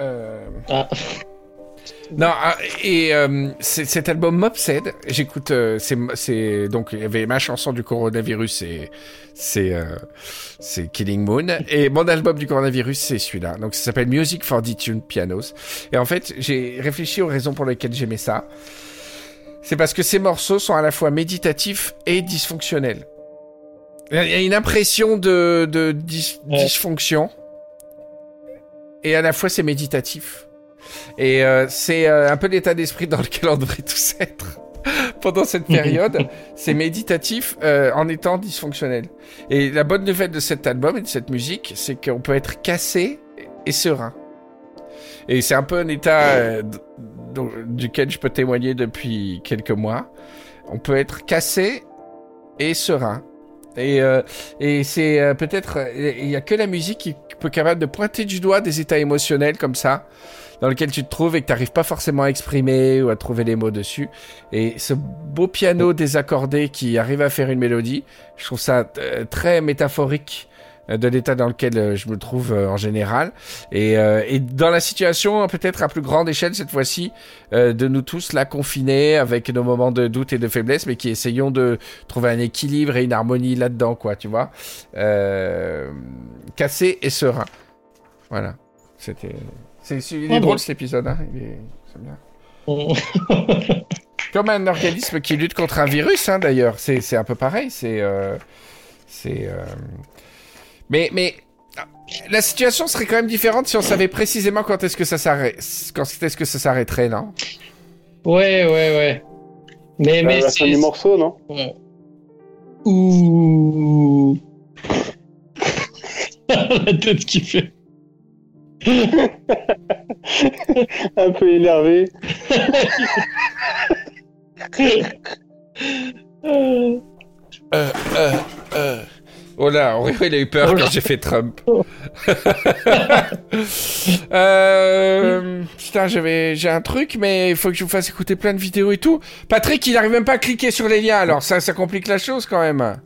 Euh. Ah. Non, ah, et euh, cet album m'obsède. J'écoute, euh, c'est, donc il y avait ma chanson du coronavirus, c'est c'est euh, c'est Killing Moon, et mon album du coronavirus c'est celui-là. Donc ça s'appelle Music for Detuned Pianos. Et en fait, j'ai réfléchi aux raisons pour lesquelles j'aimais ça. C'est parce que ces morceaux sont à la fois méditatifs et dysfonctionnels. Il y a une impression de, de Ouais. dysfonction, et à la fois c'est méditatif. Et euh, c'est euh, un peu l'état d'esprit dans lequel on devrait tous être. pendant cette période, c'est méditatif euh, en étant dysfonctionnel. Et la bonne nouvelle de cet album et de cette musique, c'est qu'on peut être cassé et serein. Et c'est un peu un état duquel je peux témoigner depuis quelques mois. On peut être cassé et serein. Et, et c'est peut-être, il y a que la musique qui peut capable de pointer du doigt des états émotionnels comme ça, dans lesquels tu te trouves et que tu n'arrives pas forcément à exprimer ou à trouver les mots dessus. Et ce beau piano désaccordé qui arrive à faire une mélodie, je trouve ça euh, très métaphorique euh, de l'état dans lequel euh, je me trouve euh, en général. Et, euh, et dans la situation, peut-être à plus grande échelle cette fois-ci, euh, de nous tous là confinés avec nos moments de doute et de faiblesse, mais qui essayons de trouver un équilibre et une harmonie là-dedans, quoi, tu vois. Cassé et serein. Voilà. C'était. C'est, il est Ah drôle cet épisode, hein. Il est... C'est bien. Comme un organisme qui lutte contre un virus, hein, d'ailleurs. C'est, c'est un peu pareil. C'est. euh, C'est. euh, Mais, mais. La situation serait quand même différente si on savait précisément quand est-ce que ça s'arrête, quand est-ce que ça s'arrêterait, non? Ouais, ouais, ouais. Mais, La mais la fin du morceau, non? Ouh. La tête qui fait. Un peu énervé. Euh, Euh, euh. Oh là, Aurélien, il a eu peur Oh quand j'ai fait Trump. euh, putain, j'avais, j'ai un truc, mais il faut que je vous fasse écouter plein de vidéos et tout. Patrick, il arrive même pas à cliquer sur les liens, alors ça, ça complique la chose quand même.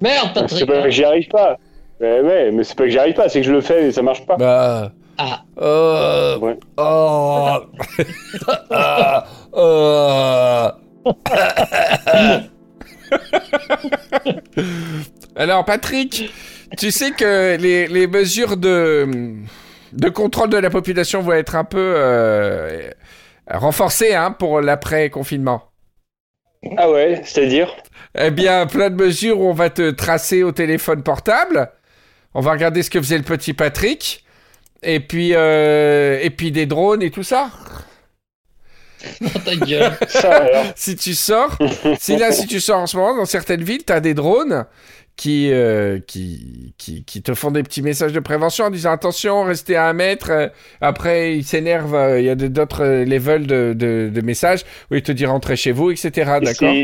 Merde, Patrick. j'y arrive pas. Ouais, ouais, mais c'est pas que j'y arrive pas, c'est que je le fais et ça marche pas. Bah. Ah, Euh. Ouais. Oh. Ah. Euh. Alors, Patrick, tu sais que les, les mesures de, de contrôle de la population vont être un peu euh, renforcées hein, pour l'après-confinement. Ah ouais, c'est-à-dire? Eh bien, plein de mesures où on va te tracer au téléphone portable. On va regarder ce que faisait le petit Patrick. Et puis, euh, et puis des drones et tout ça. dans ta gueule. Si tu sors, si là, si tu sors en ce moment dans certaines villes, t'as des drones qui, euh, qui, qui, qui te font des petits messages de prévention en disant attention, restez à un mètre. Euh, Après, ils s'énervent. Il y a d'autres levels de, de, de messages où ils te disent rentrez chez vous, etc. D'accord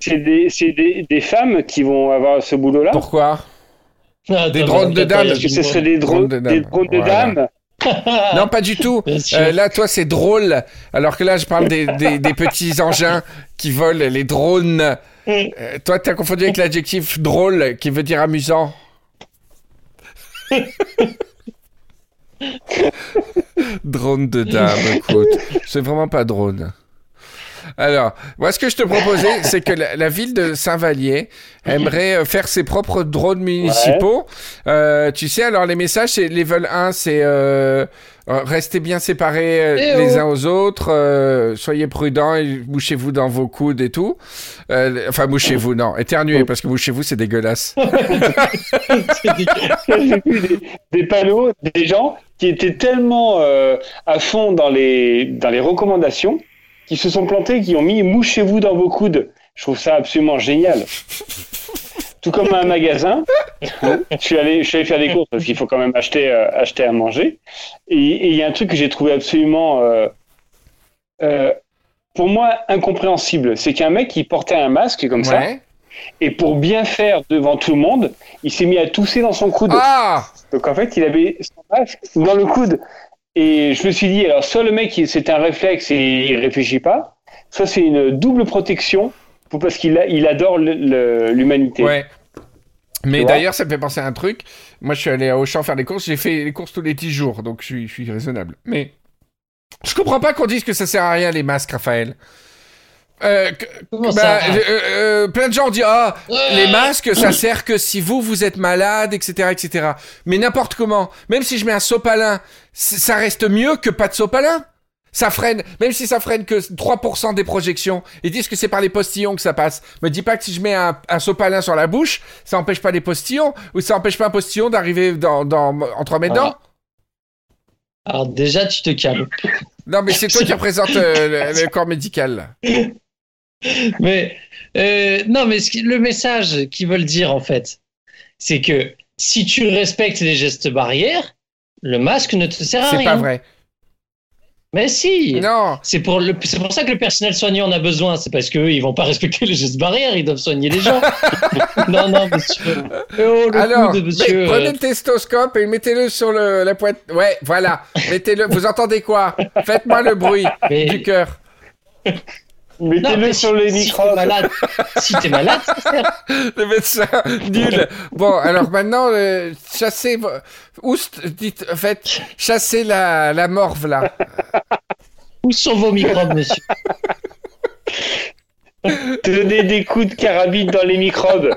C'est- des, c'est des, des femmes qui vont avoir ce boulot-là? Pourquoi? Ah, Des attends, drones de dames. que ce serait des, Drones de des dames. drones de Voilà. dames. Non, pas du tout. Euh, là, toi, c'est drôle. Alors que là, je parle des, des, des petits engins qui volent, les drones. Euh, toi, t'as confondu avec l'adjectif drôle, qui veut dire amusant. drone de dame, écoute. C'est vraiment pas drone. Alors, moi, ce que je te proposais, c'est que la, la ville de Saint-Vallier aimerait euh, faire ses propres drones municipaux. Euh, tu sais, alors les messages, c'est level 1, c'est euh, restez bien séparés euh, Eh les oh. uns aux autres, soyez prudents, et mouchez-vous dans vos coudes et tout. Enfin, mouchez-vous, non, éternuez, parce que mouchez-vous, c'est dégueulasse. C'est dégueulasse. J'ai vu des, des panneaux, des gens qui étaient tellement euh, à fond dans les, dans les recommandations qui se sont plantés, qui ont mis mouchez-vous dans vos coudes. Je trouve ça absolument génial. Tout comme un magasin, je suis allé, je suis allé faire des courses parce qu'il faut quand même acheter, euh, acheter à manger. Et il y a un truc que j'ai trouvé absolument, euh, euh, pour moi, incompréhensible. C'est qu'un mec qui portait un masque comme ça, et pour bien faire devant tout le monde, il s'est mis à tousser dans son coude. Ah Donc en fait, il avait son masque dans le coude. Et je me suis dit, alors soit le mec, c'est un réflexe et il réfléchit pas, soit c'est une double protection pour- parce qu'il il adore l'humanité. Ouais. Mais d'ailleurs, ça me fait penser à un truc. Moi, je suis allé à Auchan faire des courses. J'ai fait les courses tous les 10 jours, donc je suis, je suis raisonnable. Mais je comprends pas qu'on dise que ça sert à rien les masques, Raphaël. Euh, bah, ça euh, euh, plein de gens disent ah Ouais. les masques ça sert que si vous vous êtes malade etc etc mais n'importe comment même si je mets un sopalin ça reste mieux que pas de sopalin ça freine même si ça freine que 3% des projections ils disent que c'est par les postillons que ça passe me dis pas que si je mets un, un sopalin sur la bouche ça empêche pas les postillons ou ça empêche pas un postillon d'arriver dans, dans entre mes dents Alors déjà, tu te calmes. non mais c'est toi qui représente euh, le, le corps médical là. Mais euh, non, mais ce qui- le message qu'ils veulent dire en fait, c'est que si tu respectes les gestes barrières, le masque ne te sert à C'est rien. pas vrai. Mais si. Non. C'est pour, le, c'est pour ça que le personnel soignant en a besoin. C'est parce qu'eux, ils vont pas respecter les gestes barrières, ils doivent soigner les gens. non, non, monsieur. Oh, le Alors, coude, monsieur. mais prenez euh, le testoscope et mettez-le sur le, la pointe. Ouais, voilà. Mettez-le. Vous entendez quoi? Faites-moi le bruit mais- du cœur. Mettez-le sur les si t'es microbes. malade, si t'es malade, ça sert. Le médecin, nul. Bon, alors maintenant, euh, chassez. Oust, dites, faites, chassez la, la morve là. Où sont vos microbes, monsieur? Donnez des coups de carabine dans les microbes.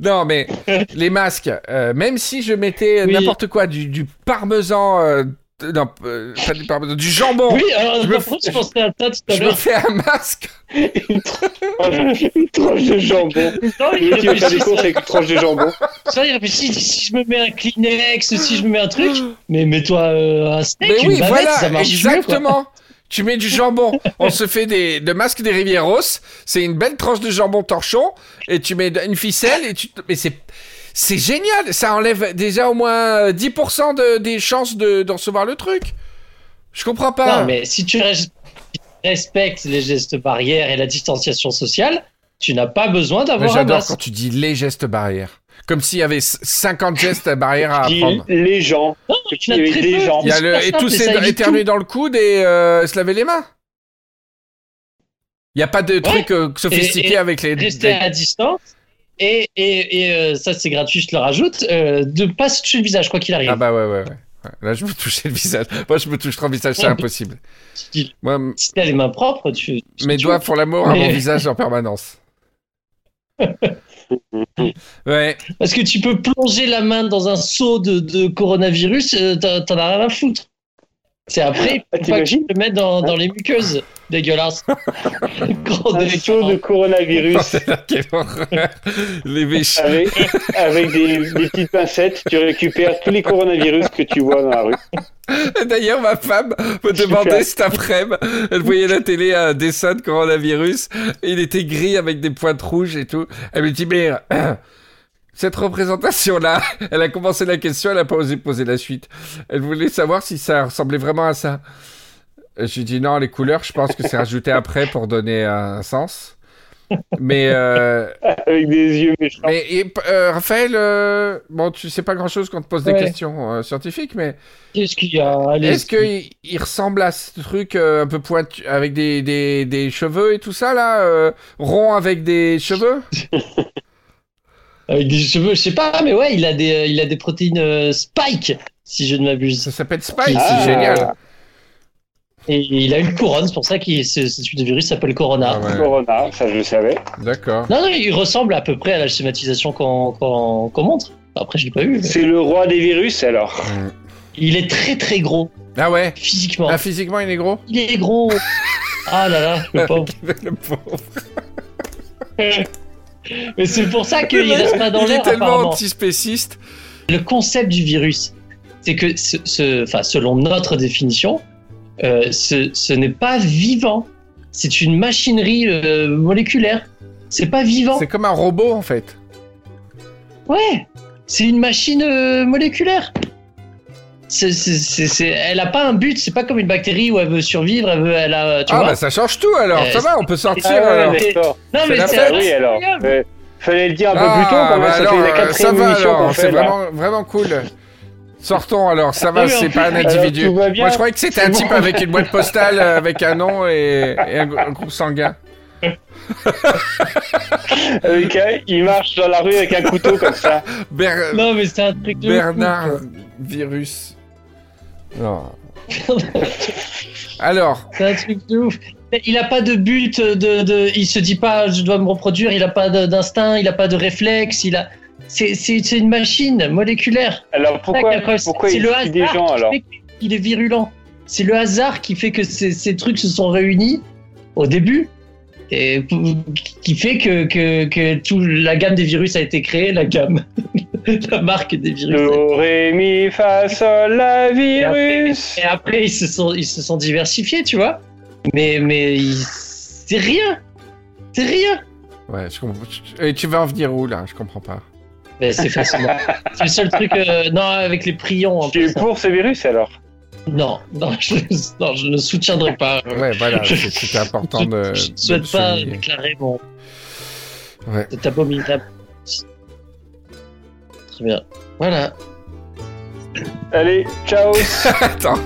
Non, mais les masques, euh, même si je mettais Oui. n'importe quoi, du, du parmesan, euh, non, euh, pas du parmesan, du jambon, Oui, alors, Je me pourquoi je pensais à ça tout à je me l'heure fais un masque. Une tranche une tranche de jambon. Non, il Le mec qui va faire des réfléchit, courses avec une tranche de jambon. ça, il réfléchit, si je me mets un Kleenex, si je me mets un truc, mais mets-toi euh, un steak, Mais une oui, bavette, voilà, ça marche mieux, quoi. exactement. Tu mets du jambon. On se fait des, le masque des Rivieros. C'est une belle tranche de jambon torchon. Et tu mets une ficelle et tu, te- mais c'est, c'est génial. Ça enlève déjà au moins 10% de, des chances de, d'en recevoir le truc. Je comprends pas. Non, mais si tu respectes les gestes barrières et la distanciation sociale, tu n'as pas besoin d'avoir un j'adore masque. quand tu dis les gestes barrières. Comme s'il y avait c- 50 gestes barrières à Dis apprendre. les gens. Non, tu n'as très peu. gens. Il y a le, super et tous ça évite éternuer dans le coude et euh, se laver les mains. Il n'y a pas de truc euh, sophistiqué et avec les. Rester à distance. Et, et, et euh, ça, c'est gratuit, je te le rajoute, euh, de pas se toucher le visage, quoi qu'il arrive. Ah bah ouais, ouais, ouais. Là, je me touchais le visage. Moi, je me touche trop le visage, c'est impossible. Si Moi, si t'as les mains propres, tu. mes doigts font l'amour à mon visage en permanence. Ouais. Parce que tu peux plonger la main dans un seau de, de coronavirus, euh, t'en as rien à foutre. C'est après, Ah, t'imagines le mettes dans, dans les muqueuses. Dégueulasse. Gros Un saut de coronavirus Quelle horreur. Les méchants. avec, avec des, des petites pincettes. Tu récupères tous les coronavirus que tu vois dans la rue. D'ailleurs, ma femme me demandait cet après-midi, elle voyait la télé un dessin de coronavirus, et il était gris avec des pointes rouges et tout. Elle me dit, mais euh, cette représentation-là, elle a commencé la question, elle a pas osé poser la suite. Elle voulait savoir si ça ressemblait vraiment à ça. Euh, J'ai dit non, les couleurs, je pense que c'est rajouté après pour donner un sens. Mais, euh, Avec des yeux méchants. mais et, euh, Raphaël, euh, bon, tu sais pas grand-chose quand on te pose des questions euh, scientifiques, mais Qu'est-ce qu'il y a? Est-ce qu'il il ressemble à ce truc euh, un peu pointu, avec des, des, des cheveux et tout ça, là euh, Rond avec des cheveux? Avec des cheveux, je sais pas, mais ouais, il a des, euh, il a des protéines euh, spike, si je ne m'abuse. Ça s'appelle Spike, Ah. c'est génial. Et il a une couronne, c'est pour ça que ce, ce type de virus s'appelle Corona. Ah ouais, Corona, ça je le savais. D'accord. Non, non, il ressemble à peu près à la schématisation qu'on qu'on- qu'on montre. Après, je l'ai pas eu. mais- C'est le roi des virus alors. Mm. Il est très très gros, Ah ouais physiquement. Ah, physiquement, il est gros? Il est gros. Ah là là, le pauvre. Le pauvre. Mais c'est pour ça qu'il reste pas dans Il est l'air. tellement antispéciste. Le concept du virus, c'est que, ce, ce- enfin, selon notre définition, euh, ce, ce n'est pas vivant. C'est une machinerie euh, moléculaire. C'est pas vivant. C'est comme un robot, en fait. Ouais, c'est une machine euh, moléculaire. Elle a pas un but. C'est pas comme une bactérie où elle veut survivre. Elle veut, elle a, tu ah vois. bah ça change tout, alors. Euh, ça va, on peut sortir, Ah ouais, alors. mais- non mais c'est oui alors. Euh, fallait le dire un peu Ah, plus tôt quand même. bah ça alors, fait la euh, ça quatrième va émission c'est vraiment, vraiment cool. Sortons alors, ça va, c'est pas un alors, individu. Moi je croyais que c'était un type avec une boîte postale, euh, avec un nom et, et un, un groupe sanguin. Avec un- il marche dans la rue avec un couteau comme ça. Ber- Non mais c'est un truc de Bernard Virus. Non. Alors, C'est un truc de ouf. Il a pas de but de, de, il se dit pas je dois me reproduire, il a pas d'instinct, il a pas de réflexe, il a c'est c'est c'est une machine moléculaire. Alors pourquoi, après, pourquoi c'est il le tue des hasard gens alors qu'il est virulent. C'est le hasard qui fait que ces, ces trucs se sont réunis au début et qui fait que, que, que tout, la gamme des virus a été créée, la gamme, la marque des virus. Do, ré, mi, fa, sol, la, virus. Et après, ils se sont, ils se sont diversifiés, tu vois. Mais, mais c'est rien. C'est rien. Ouais, je comprends. Et tu vas en venir où là? Je comprends pas. Mais c'est facilement. c'est le seul truc. euh, non, avec les prions. Tu es pour ce virus alors? Non, non je, non, je ne soutiendrai pas. Ouais, voilà, c'est- important de. Je ne souhaite pas souligner. déclarer mon. Ouais. C'est abominable. Très bien. Voilà. Allez, ciao Attends.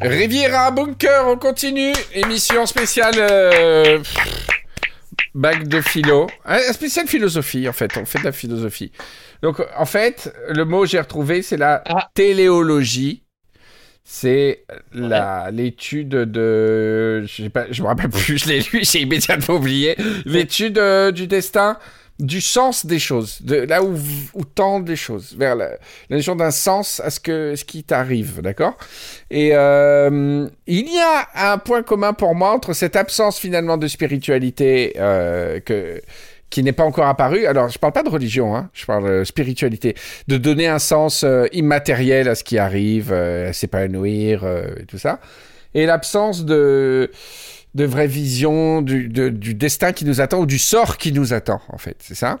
Riviera Bunker, on continue. Émission spéciale euh, bac de philo. Un spécial philosophie, en fait. On fait de la philosophie. Donc, en fait, le mot que j'ai retrouvé, c'est la Ah. téléologie. C'est la l'étude de, je je me rappelle plus, je l'ai lu, j'ai immédiatement oublié. L'étude euh, du destin, du sens des choses, de là où où tendent les choses, vers la, notion d'un sens à ce que ce qui t'arrive, d'accord? Et euh, il y a un point commun pour moi entre cette absence finalement de spiritualité euh, que qui n'est pas encore apparu. Alors, je parle pas de religion, hein, je parle de spiritualité, de donner un sens euh, immatériel à ce qui arrive, à s'épanouir et tout ça, et l'absence de de vraie vision du, de- du destin qui nous attend ou du sort qui nous attend, en fait, c'est ça?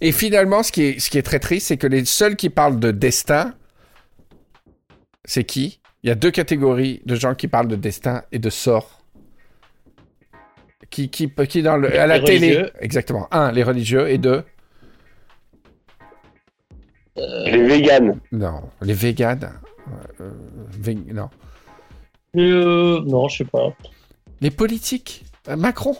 Et finalement, ce qui est, ce qui est très triste, c'est que les seuls qui parlent de destin, c'est qui? Il y a deux catégories de gens qui parlent de destin et de sort. Qui, qui, qui dans le, à la Les télé. religieux. Exactement. Un, les religieux. Et deux, Les véganes. non, les véganes. Euh, vé- non. Euh, non, je sais pas. Les politiques. Euh, Macron.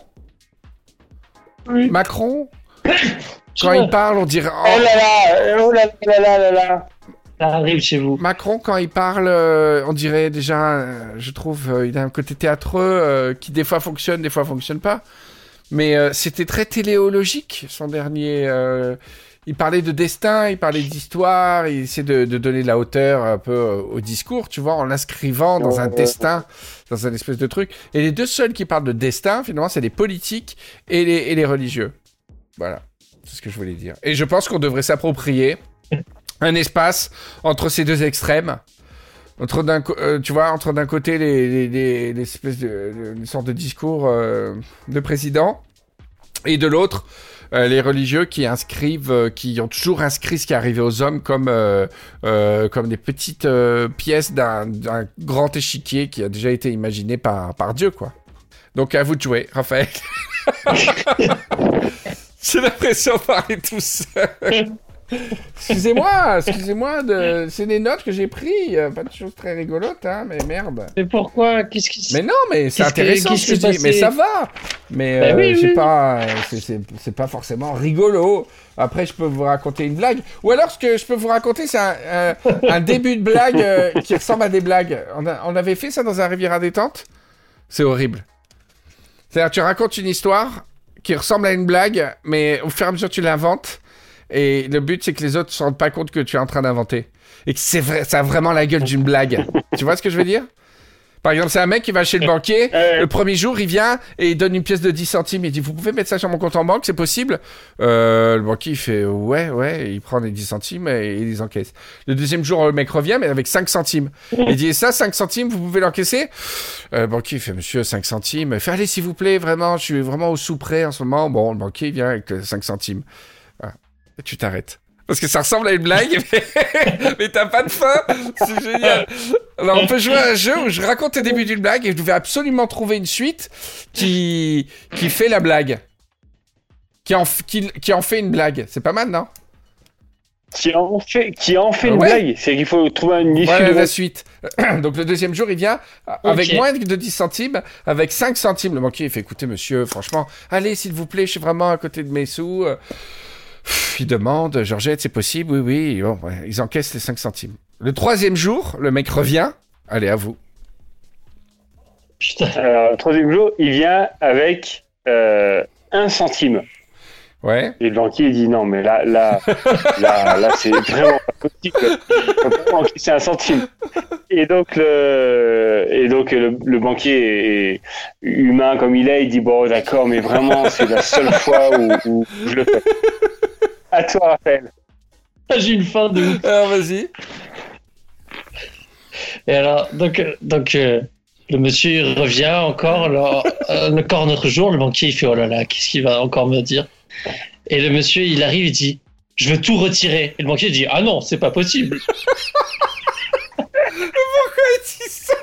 Oui. Macron, quand il parle, on dirait. Oh là là Oh là là là là là Ça arrive chez vous. Macron, quand il parle, euh, on dirait déjà, euh, je trouve, euh, il a un côté théâtreux qui des fois fonctionne, des fois fonctionne pas. Mais c'était très téléologique, son dernier. il parlait de destin, il parlait d'histoire, il essaie de, de donner de la hauteur un peu au discours, tu vois, en l'inscrivant dans un destin, dans un espèce de truc. Et les deux seuls qui parlent de destin, finalement, c'est les politiques et les, et les religieux. Voilà, c'est ce que je voulais dire. Et je pense qu'on devrait s'approprier un espace entre ces deux extrêmes. Entre d'un, euh, tu vois, entre d'un côté les, les, les- les espèces de, de- une sorte de discours euh, de président, et de l'autre euh, les religieux qui inscrivent, euh, qui ont toujours inscrit ce qui est arrivé aux hommes comme euh, comme des petites pièces d'un, d'un grand échiquier qui a déjà été imaginé par par Dieu, quoi. Donc à vous de jouer, Raphaël. J'ai l'impression de parler tout seul. Excusez-moi, excusez-moi, de... c'est des notes que j'ai prises, euh, pas de choses très rigolotes, hein, mais merde. Mais pourquoi? Qu'est-ce qui Mais non, mais c'est que- intéressant qu'est-ce ce que qui je dis, mais ça va. Mais Bah euh, oui, pas, c'est- pas forcément rigolo. Après, je peux vous raconter une blague, ou alors ce que je peux vous raconter, c'est un, début de blague euh, qui ressemble à des blagues. On, a- on avait fait ça dans un Riviera détente. C'est horrible. C'est-à-dire, tu racontes une histoire qui ressemble à une blague, mais au fur et à mesure tu l'inventes. Et le but, c'est que les autres ne se rendent pas compte que tu es en train d'inventer. Et que c'est vrai, ça a vraiment la gueule d'une blague. tu vois ce que je veux dire? Par exemple, c'est un mec qui va chez le banquier. Euh, Le premier jour, il vient et il donne une pièce de 10 centimes. Il dit Vous pouvez mettre ça sur mon compte en banque, c'est possible? Euh, Le banquier, il fait Ouais, ouais. Il prend les 10 centimes et il les encaisse. Le deuxième jour, le mec revient, mais avec 5 centimes. Il dit ça, 5 centimes, vous pouvez l'encaisser? Euh, Le banquier, il fait Monsieur, 5 centimes. Il fait Allez, s'il vous plaît, vraiment, je suis vraiment au sous-prêt en ce moment. Bon, le banquier, il vient avec euh, 5 centimes. Tu t'arrêtes. Parce que ça ressemble à une blague, mais, mais t'as pas de fin. C'est génial. Alors, on peut jouer à un jeu où je raconte le début d'une blague et je devais absolument trouver une suite qui, qui fait la blague. Qui en, qui, qui en fait une blague. C'est pas mal, non? Qui en fait, qui en fait une Ouais. blague. C'est qu'il faut trouver une issue Voilà de la suite. Donc, le deuxième jour, il vient avec moins de 10 centimes, avec 5 centimes. Le banquier, il fait écoutez, monsieur, franchement, allez, s'il vous plaît, je suis vraiment à côté de mes sous. Il demande, Georgette, c'est possible? Oui, oui. Bon, ouais, ils encaissent les 5 centimes. Le troisième jour, le mec revient. Allez, à vous. Putain. Alors, le troisième jour, il vient avec euh, un centime. Ouais. Et le banquier dit non, mais là, là, là, là, c'est vraiment pas possible. Encaisser un centime. Et donc le, et donc le, le banquier est humain comme il est, il dit bon d'accord, mais vraiment c'est la seule fois où, où je le fais. À toi, Raphaël. Ah, J'ai une fin de ouf. Alors, vas-y. Et alors, donc, euh, donc euh, le monsieur il revient encore, alors, euh, encore notre jour, le banquier il fait oh là là, qu'est-ce qu'il va encore me dire? Et le monsieur il arrive, il dit je veux tout retirer. Et le banquier dit ah non, c'est pas possible. C'est ça,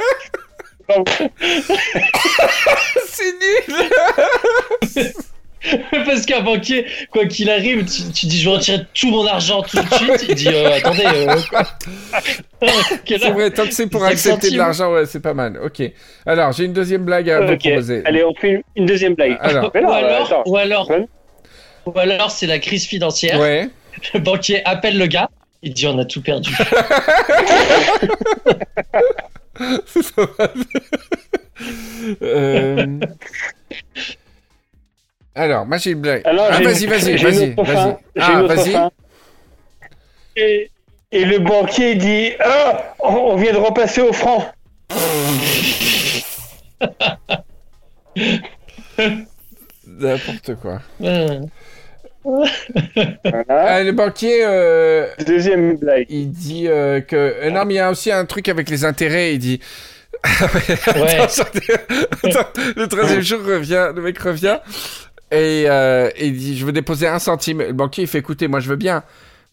c'est nul. Parce qu'un banquier, quoi qu'il arrive, tu, tu dis je veux retirer tout mon argent tout de suite. Il dit euh, attendez, euh, quoi Quel- C'est vrai, tant que c'est pour accepter de l'argent, ouais, c'est pas mal. Ok. Alors, j'ai une deuxième blague à vous proposer. Allez, on fait une, deuxième blague. Alors. Ou alors, ou alors, Ouais. ou alors c'est la crise financière. Ouais. Le banquier appelle le gars. Il dit on a tout perdu. Euh, Alors, moi j'ai une blague. Alors, ah, vas-y, vas-y, vas-y. J'ai Ah, vas-y. Et, et le banquier dit Ah, on on vient de repasser au franc. N'importe quoi. Voilà. Ah, le banquier, euh, Deuxième blague. il dit euh, que. euh, non, mais il y a aussi un truc avec les intérêts. Il dit. Ouais. Attends, attends, le troisième jour revient, le mec revient et, euh, et il dit je veux déposer un centime. Le banquier il fait écoutez moi je veux bien,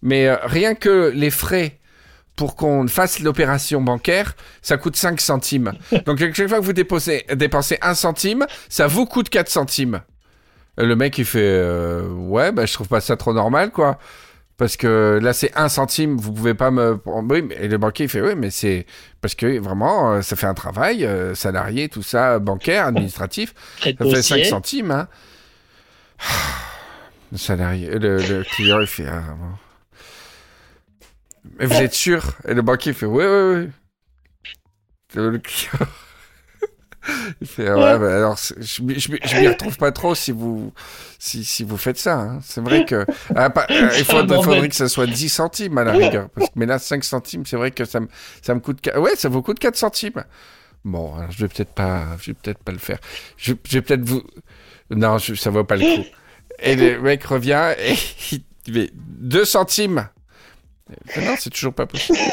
mais euh, rien que les frais pour qu'on fasse l'opération bancaire, ça coûte 5 centimes. Donc chaque fois que vous déposez, dépensez un centime, ça vous coûte 4 centimes. Le mec il fait euh, ouais bah je trouve pas ça trop normal quoi. Parce que là, c'est un centime, vous pouvez pas me. Oui, et le banquier, il fait oui, mais c'est. Parce que vraiment, ça fait un travail, salarié, tout ça, bancaire, administratif. Ça fait 5 dossier. centimes, hein. Le salarié, le, le client, il fait. ah, bon. Mais vous êtes sûr? Et le banquier fait oui, oui, oui. Le, client. Il fait ah ouais, bah alors je je m'y je m'y retrouve pas trop si vous si, si vous faites ça. hein. C'est vrai que ah, pas- euh, il faudrait, Ah, bon, faudrait ben. que ça soit 10 centimes à la rigueur. Parce que, mais là 5 centimes, c'est vrai que ça me ça me coûte ouais ça vous coûte 4 centimes. Bon, alors je vais peut-être pas je vais peut-être pas le faire. Je, je vais peut-être vous non je- ça vaut pas le coup. Et le mec revient et il met 2 centimes. Non c'est toujours pas possible.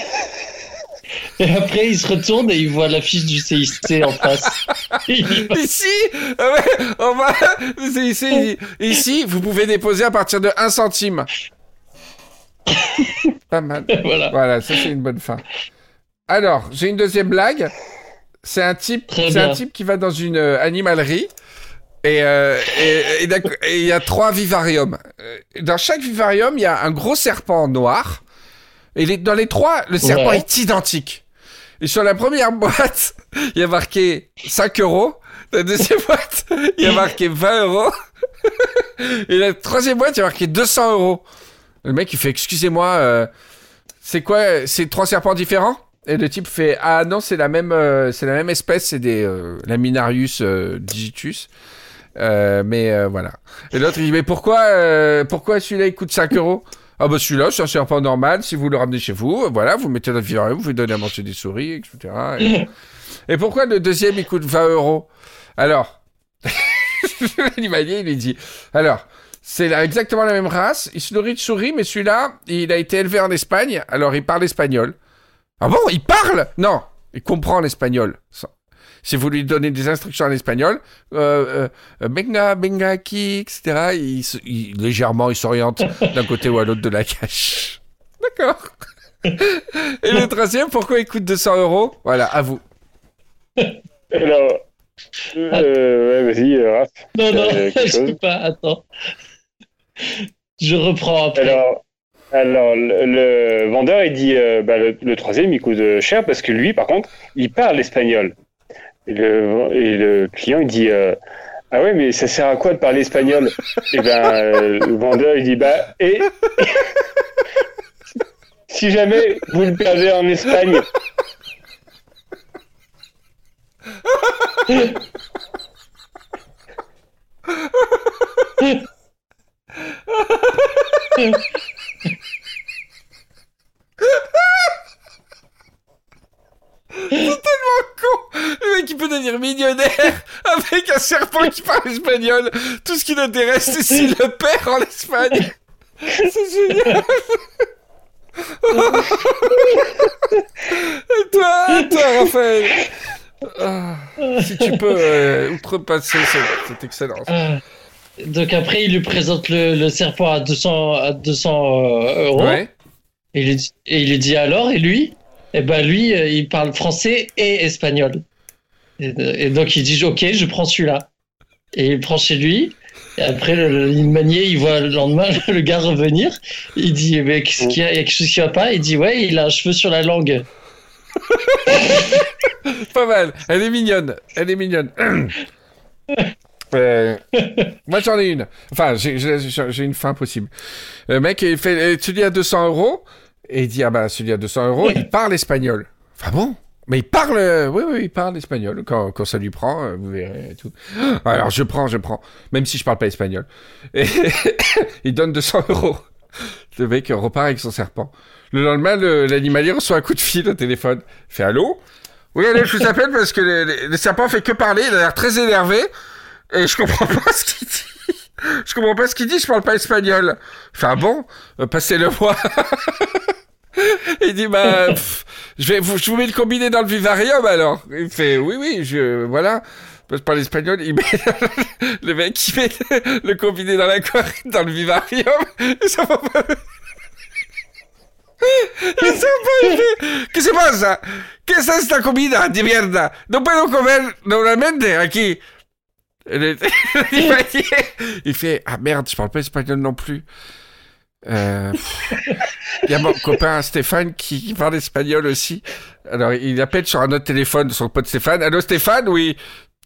Et après, il se retourne et il voit l'affiche du CIC en face. Ici, ah on va, ici, ici, vous pouvez déposer à partir de 1 centime. Pas mal. voilà. Voilà, ça c'est une bonne fin. Alors, j'ai une deuxième blague. C'est un type, c'est un type qui va dans une euh, animalerie et euh, et- et d'ac- et il y a trois vivariums. Euh, Dans chaque vivarium, il y a un gros serpent noir. Et les- dans les trois, le serpent Ouais. est identique. Et sur la première boîte, il y a marqué 5 euros. La deuxième boîte, il y a marqué 20 euros. Et la troisième boîte, il y a marqué 200 euros. Le mec, il fait Excusez-moi, euh, c'est quoi C'est trois serpents différents? Et le type fait Ah non, c'est la même, euh, c'est la même espèce, c'est des euh, Laminarius digitus. Euh, mais euh, voilà. Et l'autre, il dit Mais pourquoi, euh, pourquoi celui-là, il coûte 5 euros? Ah bah celui-là, c'est un serpent normal. Si vous le ramenez chez vous, voilà, vous mettez dans le vivarium, vous lui donnez à manger des souris, etc. Et, et pourquoi le deuxième, il coûte 20 euros? Alors, l'animalier, il lui dit Alors, c'est exactement la même race. Il se nourrit de souris, mais celui-là, il a été élevé en Espagne, alors il parle espagnol. Ah bon, il parle? Non, il comprend l'espagnol. Si vous lui donnez des instructions en espagnol, euh, euh, benga, benga, aquí, etc., il, légèrement, il s'oriente d'un côté ou à l'autre de la cache. D'accord. Et le troisième, pourquoi il coûte 200 euros? Voilà, à vous. Alors, euh, ouais, vas-y, euh, Raph. Non, non, je sais pas, attends. Je reprends après. Alors, alors le, le vendeur, il dit euh, bah, le, le troisième, il coûte cher parce que lui, par contre, il parle espagnol. Et le, client, il dit euh, Ah ouais, mais ça sert à quoi de parler espagnol? Et ben, euh, le vendeur, il dit Bah, et. si jamais vous le perdez en Espagne. C'est tellement con Le mec, il peut devenir millionnaire avec un serpent qui parle espagnol. Tout ce qui l'intéresse, c'est s'il le perd en Espagne. C'est génial Et toi, toi, Raphaël? Ah, Si tu peux euh, outrepasser cette, cette excellence. Euh, donc après, il lui présente le, serpent à 200, à 200 euh, euros. Ouais. Et il lui dit alors, et lui? Eh ben lui, euh, il parle français et espagnol. Et, et donc il dit ok, je prends celui-là. Et il prend chez lui. Et après, le, il maniait, il voit le lendemain le gars revenir. Il dit mais qu'est-ce qu'il y a? Il y a quelque chose qui va pas? Il dit ouais, il a un cheveu sur la langue. Pas mal. Elle est mignonne. Elle est mignonne. Euh, moi j'en ai une. Enfin, j'ai- une fin possible. Le mec, il fait euh, celui à 200 euros. Et il dit Ah bah, celui à 200 euros, il parle espagnol. Enfin bon? Mais il parle, euh, oui, oui, il parle espagnol quand, quand ça lui prend, euh, vous verrez et tout. Alors je prends, je prends, même si je parle pas espagnol. Et il donne 200 euros. Le mec repart avec son serpent. Le lendemain, le- l'animalier reçoit un coup de fil au téléphone. Il fait allô? Oui, allez, je vous appelle parce que le, le- le serpent fait que parler, il a l'air très énervé et je comprends pas ce qu'il dit. Je comprends pas ce qu'il dit, je parle pas espagnol. Il ah bon Euh, Passez-le moi. il dit bah je vais vous, je vous mets le combiné dans le vivarium alors. Il fait oui oui je voilà. Je parle espagnol, il met le mec qui met le combiné dans la dans le vivarium et ça va pas. Il ¿Qué se pasa? ¿Qué es esta comida de mierda? No puedo comer normalmente aquí. Il fait Ah merde, je parle pas espagnol non plus. Euh, Il y a mon copain Stéphane qui, parle espagnol aussi. Alors il appelle sur un autre téléphone, son pote Stéphane. Allô Stéphane, oui.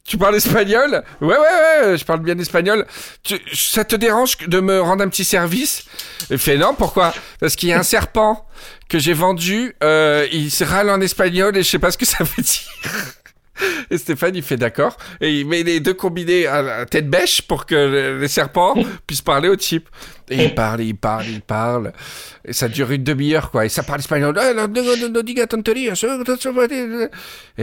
Tu parles espagnol? Ouais, ouais, ouais, je parle bien espagnol. Tu- ça te dérange de me rendre un petit service? Il fait non, pourquoi? Parce qu'il y a un serpent que j'ai vendu, euh, il se râle en espagnol et je sais pas ce que ça veut dire. Et Stéphane, il fait d'accord. Et il met les deux combinés à tête bêche pour que le- les serpents puissent parler au type. Et il parle, il parle, il parle. Et ça dure une demi-heure, quoi. Et ça parle espagnol. Et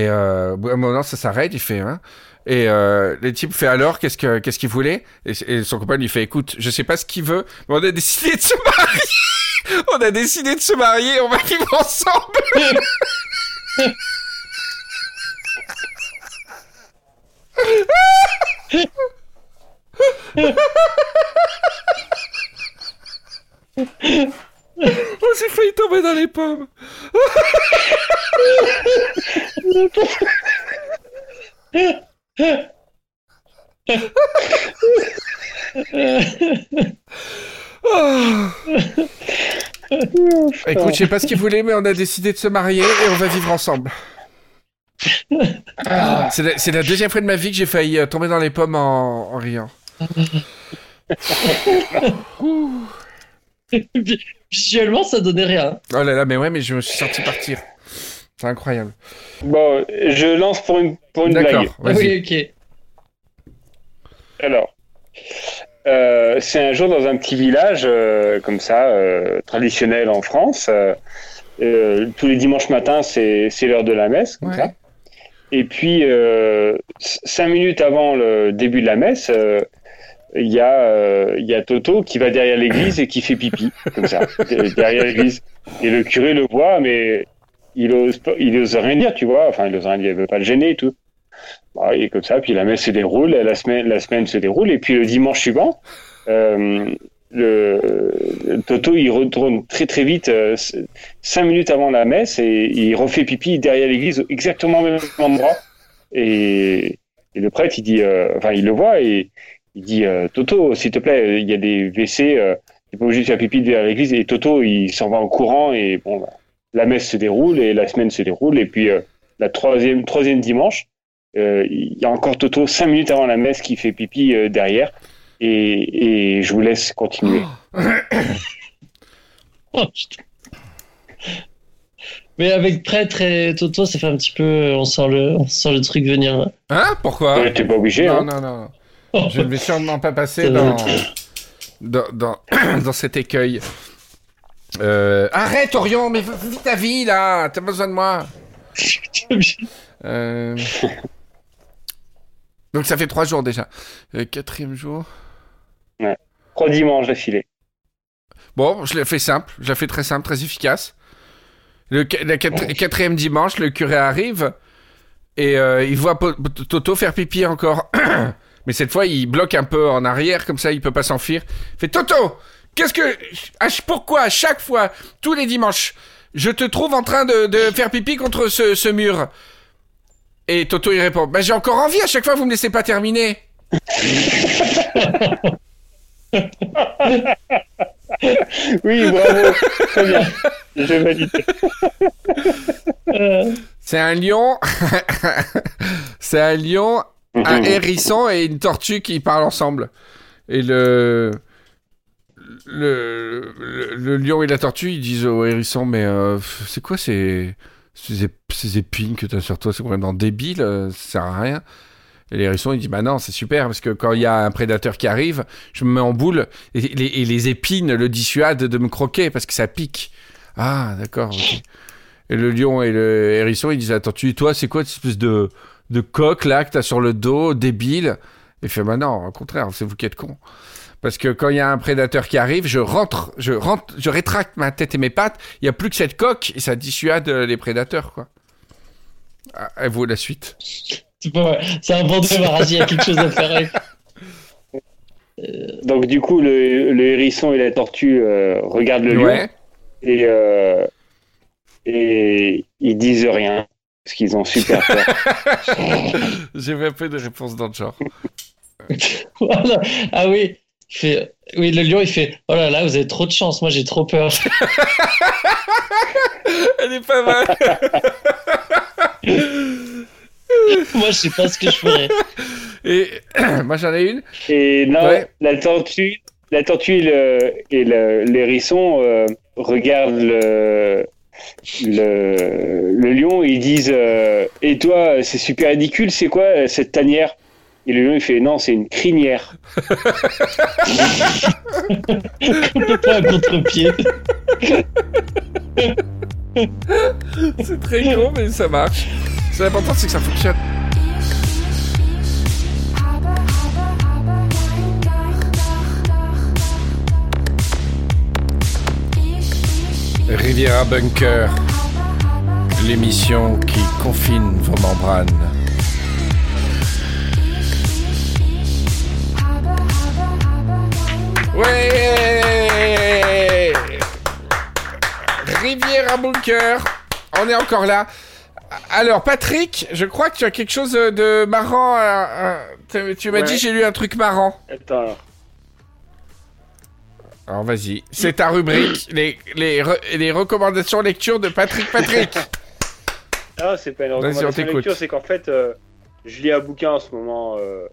euh, bout d'un moment, ça s'arrête, il fait... Hein. Et euh, le type fait alors, qu'est-ce que qu'est-ce qu'il voulait? Et, et son copain lui fait, écoute, je sais pas ce qu'il veut, mais on a décidé de se marier. on a décidé de se marier, on va vivre ensemble. On s'est failli tomber dans les pommes. Oh. Écoute, je sais pas ce qu'il voulait, mais on a décidé de se marier et on va vivre ensemble. C'est la, c'est la deuxième fois de ma vie que j'ai failli euh, tomber dans les pommes en, en riant. Visuellement, ça donnait rien. Oh là là, mais ouais, mais je me suis senti partir. C'est incroyable. Bon, je lance pour une, pour une D'accord, blague. vas-y. Oui, ok. Alors, euh, c'est un jour dans un petit village euh, comme ça, euh, traditionnel en France. Euh, euh, tous les dimanches matins, c'est c'est l'heure de la messe, comme Ouais. ça. Et puis, euh, cinq minutes avant le début de la messe, euh, il y, a, euh, il y a Toto qui va derrière l'église et qui fait pipi, comme ça, de- derrière l'église. Et le curé le voit, mais il ose, pas- il ose rien dire, tu vois. Enfin, il ose rien dire, il veut pas le gêner et tout. Bah, et comme ça, puis la messe se déroule, la semaine, la semaine se déroule, et puis le dimanche suivant, euh, Toto il retourne très très vite, euh, cinq minutes avant la messe, et il refait pipi derrière l'église, exactement au même endroit. Et, le prêtre, il dit, euh, enfin, il le voit et il dit, euh, Toto, s'il te plaît, il y a des WC, tu peux juste faire pipi derrière l'église. Et Toto, il s'en va en courant, et bon, bah, la messe se déroule et la semaine se déroule, et puis la troisième, troisième dimanche. Il y a encore Toto cinq minutes avant la messe qui fait pipi derrière et, et je vous laisse continuer. Oh, putain. Mais avec Prêtre et Toto, ça fait un petit peu. On sent le, on sent le truc venir là. Hein? Pourquoi? Ouais, T'es pas obligé. Non, hein. non, non. Je ne vais sûrement pas passer dans, dans, dans, dans cet écueil. Euh, arrête, Orion, mais vis ta vie, là T'as besoin de moi Euh, Donc ça fait trois jours déjà. Euh, quatrième jour. Trois dimanches d'affilée. Bon, je l'ai fait simple. Je l'ai fait très simple, très efficace. Le quatrième dimanche, le curé arrive et euh, il voit Toto faire pipi encore. Mais cette fois, il bloque un peu en arrière, comme ça, il peut pas s'enfuir. Il fait Toto, qu'est-ce que, pourquoi à chaque fois, tous les dimanches, je te trouve en train de, de faire pipi contre ce, ce mur? Et Toto il répond, bah j'ai encore envie. À chaque fois, vous me laissez pas terminer. Oui, bravo. Très bien. Je valide. C'est un lion. C'est un lion, un hérisson et une tortue qui parlent ensemble. Et le... Le, le, le lion et la tortue, ils disent au hérisson, mais euh, c'est quoi ces, ces, ép- ces épines que t'as sur toi? C'est vraiment débile, euh, ça sert à rien. Et l'hérisson, il dit, bah non, c'est super, parce que quand il y a un prédateur qui arrive, je me mets en boule, et les, et les épines le dissuadent de me croquer, parce que ça pique. Ah, d'accord. Et le lion et le hérisson, ils disent Attends, tu toi, c'est quoi cette espèce de, de coque là que t'as sur le dos, débile? Il fait Bah non, au contraire, c'est vous qui êtes con. Parce que quand il y a un prédateur qui arrive, je rentre, je rentre, je rétracte ma tête et mes pattes, il y a plus que cette coque et ça dissuade euh, les prédateurs, quoi. Ah, à vous la suite. C'est pas vrai. C'est un bon démarrage, il y a quelque chose à faire avec. Donc du coup, le, le hérisson et la tortue euh, regardent le lion Ouais. et, euh, et ils disent rien parce qu'ils ont super peur. J'ai un peu de réponse dans le genre. Voilà. Ah oui. Fait... Oui, le lion, il fait Oh là là, vous avez trop de chance, moi j'ai trop peur. Elle est pas mal. Moi, je sais pas ce que je ferais. Et moi j'en ai une. Et non, Ouais. la tortue, la tortue et le- et le- l'hérisson euh, regardent le, le, le lion et ils disent euh, Et toi, c'est super ridicule, c'est quoi euh, cette tanière? Et le lion il fait Non, c'est une crinière. Complètement à contre-pied. C'est très con, mais ça marche. C'est l'important, c'est que ça fonctionne. Riviera Bunker, l'émission qui confine vos membranes. Ouais Riviera Bunker, on est encore là. Alors Patrick, je crois que tu as quelque chose de marrant. à- tu- Tu m'as Ouais. dit j'ai lu un truc marrant. Attends, alors. Vas-y, c'est ta rubrique, les, les, re- les recommandations lecture de Patrick Patrick. Ah, c'est pas une recommandation lecture, c'est qu'en fait, euh, je lis un bouquin en ce moment euh,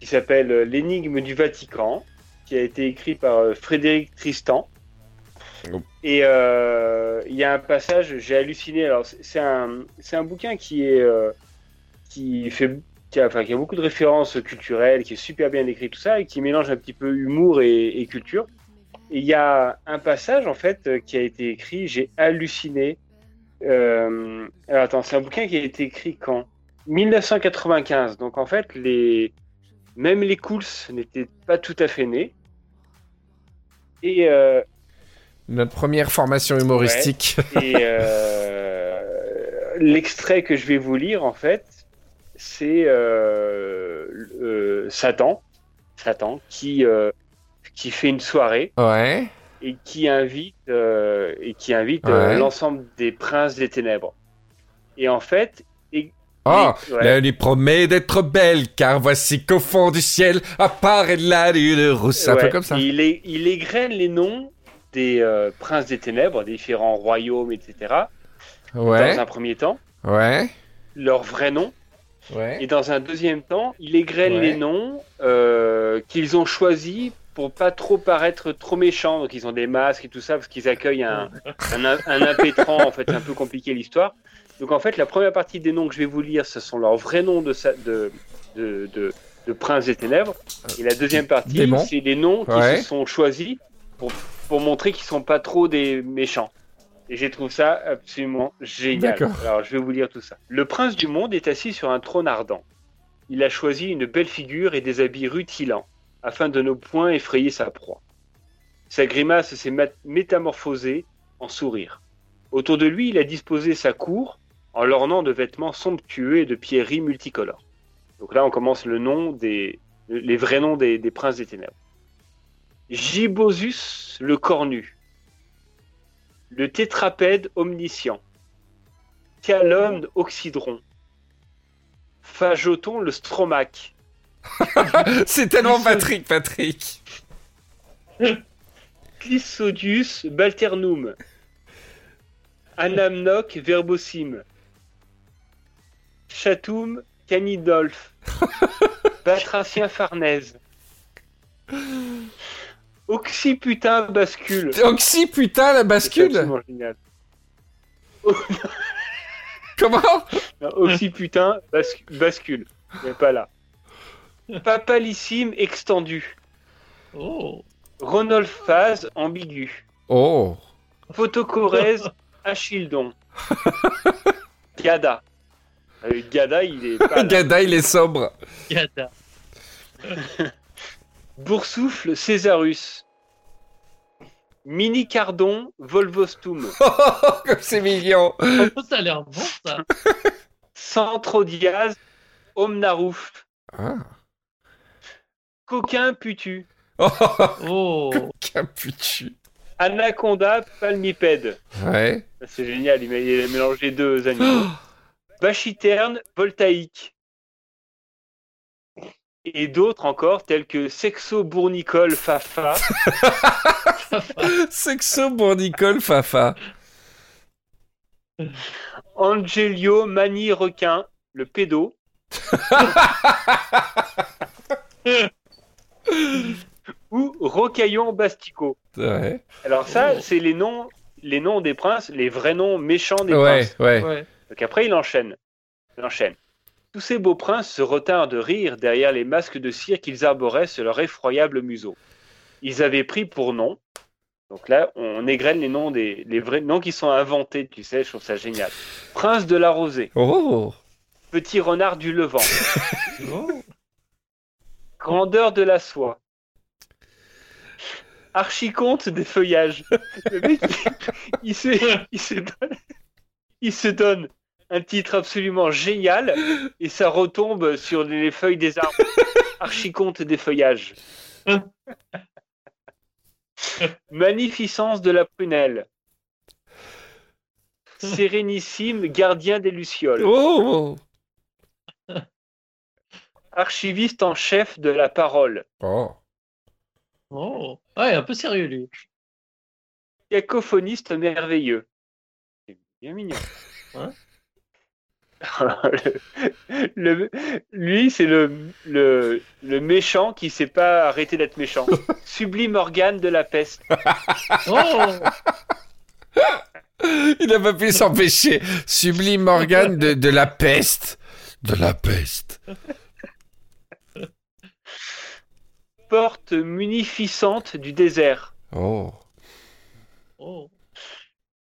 qui s'appelle euh, L'énigme du Vatican, qui a été écrit par euh, Frédéric Tristan. Oh. Et il y a un passage, j'ai halluciné. Alors, c'est- un, c'est un bouquin qui est qui fait qui a, enfin, qui a beaucoup de références culturelles, qui est super bien écrit tout ça et qui mélange un petit peu humour et, et culture. Et il y a un passage en fait euh, qui a été écrit, j'ai halluciné. Euh, alors attends, c'est un bouquin qui a été écrit quand? 1995. Donc en fait, les même les Cools n'étaient pas tout à fait nés. Et, euh, Notre première formation humoristique. et euh, l'extrait que je vais vous lire, en fait, c'est euh, euh, Satan, Satan, qui euh, qui fait une soirée Ouais. et qui invite euh, et qui invite euh, Ouais. l'ensemble des princes des ténèbres. Et en fait, Oh, ouais. la nuit promet d'être belle, car voici qu'au fond du ciel apparaît la lune rousse. C'est un peu Ouais, comme ça. Il, é- il égrène les noms des euh, princes des ténèbres, des différents royaumes, etc. Ouais. Dans un premier temps, Ouais. leur vrai nom. Ouais. Et dans un deuxième temps, il égrène Ouais. les noms euh, qu'ils ont choisis pour pas trop paraître trop méchants. Donc ils ont des masques et tout ça parce qu'ils accueillent un, un, un impétrant. En fait, c'est un peu compliqué l'histoire. Donc en fait, la première partie des noms que je vais vous lire, ce sont leurs vrais noms de, sa- de, de, de, de princes des ténèbres. Et la deuxième partie, Démons. c'est les noms qui Ouais. se sont choisis pour, pour montrer qu'ils sont pas trop des méchants. Et j'ai trouvé ça absolument génial. Alors je vais vous lire tout ça. Le prince du monde est assis sur un trône ardent. il a choisi une belle figure et des habits rutilants, afin de ne point effrayer sa proie. Sa grimace s'est métamorphosée en sourire. Autour de lui, il a disposé sa cour en l'ornant de vêtements somptueux et de pierreries multicolores. Donc là, on commence le nom des, les vrais noms des, princes des ténèbres. Gibosus le cornu, le tétrapède omniscient, Calone oxydron, Phagoton le stromaque, C'est tellement Patrick, Patrick. Clysodius balternum, Anamnoc verbosim, Chatum canidolphe, Batracien farnèse, Oxyputain bascule. Oxy, putain, la bascule. Comment? Oxyputain bascu- bascule. Mais pas là. Papalissime extendu. Oh. Ronolphase ambigu. Oh. Photocorèse Achildon. Gada. Euh, Gada, il est pas. Gada, il est sobre. Gada. Boursoufle Césarus. Mini Cardon Volvostum. Oh, comme c'est mignon. Oh, ça a l'air bon, ça. Centrodiaz Omnarouf. Ah. Coquin Putu. Oh, Oh. capuchu. Anaconda Palmipède. Ouais. C'est génial, il a mélangé deux animaux. Bachiterne voltaïque. Et d'autres encore, tels que Sexo Bournicole Fafa, Sexo Bournicole Fafa. Angelio Mani Requin, le pédo. ou Rocaillon Bastico. Ouais. Alors ça, c'est les noms, les noms des princes, les vrais noms méchants des Ouais, princes. ouais. Ouais. Donc après, il enchaîne. Il enchaîne. Tous ces beaux princes se retinrent de rire derrière les masques de cire qu'ils arboraient sur leur effroyable museau. Ils avaient pris pour nom. Donc là, on égrène les noms des les vrais noms qui sont inventés, tu sais, je trouve ça génial. Prince de la rosée, Oh. petit renard du Levant, Oh. Grandeur de la soie, archicomte des feuillages. Le mec, il, il se, il se donne, il se donne un titre absolument génial et ça retombe sur les feuilles des arbres. Archicomte des feuillages. Magnificence de la prunelle. Sérénissime gardien des lucioles. Oh. Archiviste en chef de la parole. Oh. Oh. Ouais, un peu sérieux, lui. Cacophoniste merveilleux. C'est bien mignon. Le, le- lui, c'est le, le, le méchant qui sait pas arrêter d'être méchant. Sublime organe de la peste. Oh. Il n'a pas pu s'empêcher. Sublime organe de, de la peste. De la peste. Porte munificente du désert. Oh. Oh.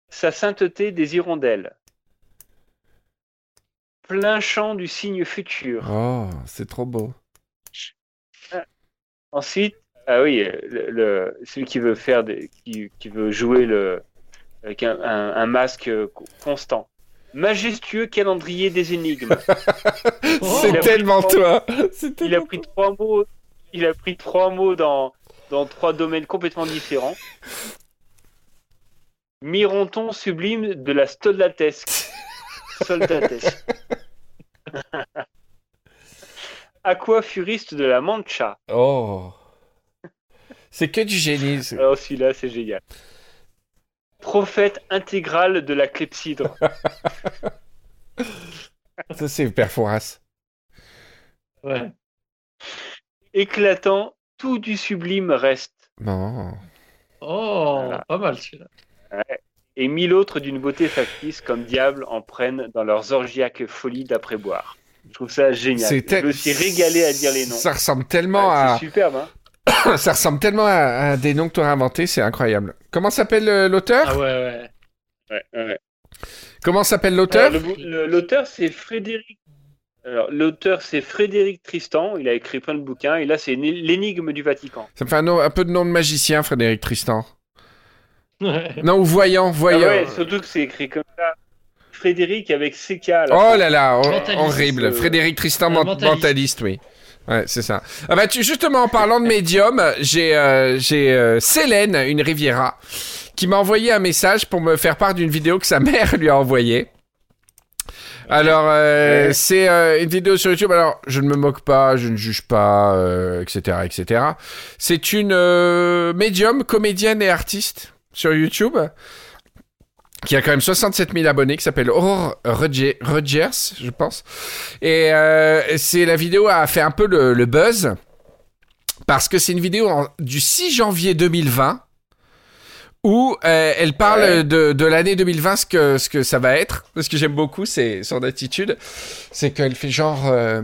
Sa sainteté des hirondelles. Plein champ du signe futur. Oh, c'est trop beau. Ensuite, ah oui, le, le- celui qui veut faire des, qui, qui veut jouer le avec un, un- un masque co- constant. Majestueux calendrier des énigmes. Oh. c'est a tellement toi. C'est Il a tellement- pris trois mots. Il a pris trois mots dans dans trois domaines complètement différents. Mironton sublime de la stoldatesque. Soldatesque. Aquafuriste de la Mancha. Oh. C'est que du génie. c'est- Alors celui-là, c'est génial. Prophète intégral de la clepsydre. Ça, c'est Perforas. Ouais. Éclatant, tout du sublime reste. Non. Oh, Voilà. pas mal celui-là. Et mille autres d'une beauté factice comme diable en prennent dans leurs orgiaques folies d'après-boire. Je trouve ça génial. C'est Je me suis régalé à dire les noms. Ça ressemble tellement Ouais, à. C'est superbe, hein Ça ressemble tellement à, à des noms que tu aurais inventés, c'est incroyable. Comment s'appelle euh, l'auteur? Ah ouais, ouais. ouais, ouais. Comment s'appelle l'auteur? Le- L'auteur, c'est Frédéric l'auteur, c'est Frédéric Tristan. Il a écrit plein de bouquins. Et là, c'est L'énigme du Vatican. Ça me fait un, nom- un peu de nom de magicien, Frédéric Tristan. Non, ou voyant, Ah voyant. ouais, surtout que c'est écrit comme ça. Frédéric avec CK. Oh là là, horrible. euh, Frédéric Tristan, men- mentaliste. mentaliste, oui. Ouais, c'est ça. Ah bah, tu, justement, en parlant de médium, j'ai euh, j'ai euh, Célène, une Riviera, qui m'a envoyé un message pour me faire part d'une vidéo que sa mère lui a envoyée. Alors, euh, Ouais. c'est euh, une vidéo sur YouTube. Alors, je ne me moque pas, je ne juge pas, euh, etc., etc. C'est une euh, médium, comédienne et artiste sur YouTube qui a quand même 67 000 abonnés, qui s'appelle Aurore Rogers, je pense. Et euh, c'est la vidéo a fait un peu le, le buzz parce que c'est une vidéo en- du 6 janvier 2020 où euh, elle parle Ouais. de, de l'année 2020, ce que, ce que ça va être. Ce que j'aime beaucoup, c'est son attitude. C'est qu'elle fait genre, euh,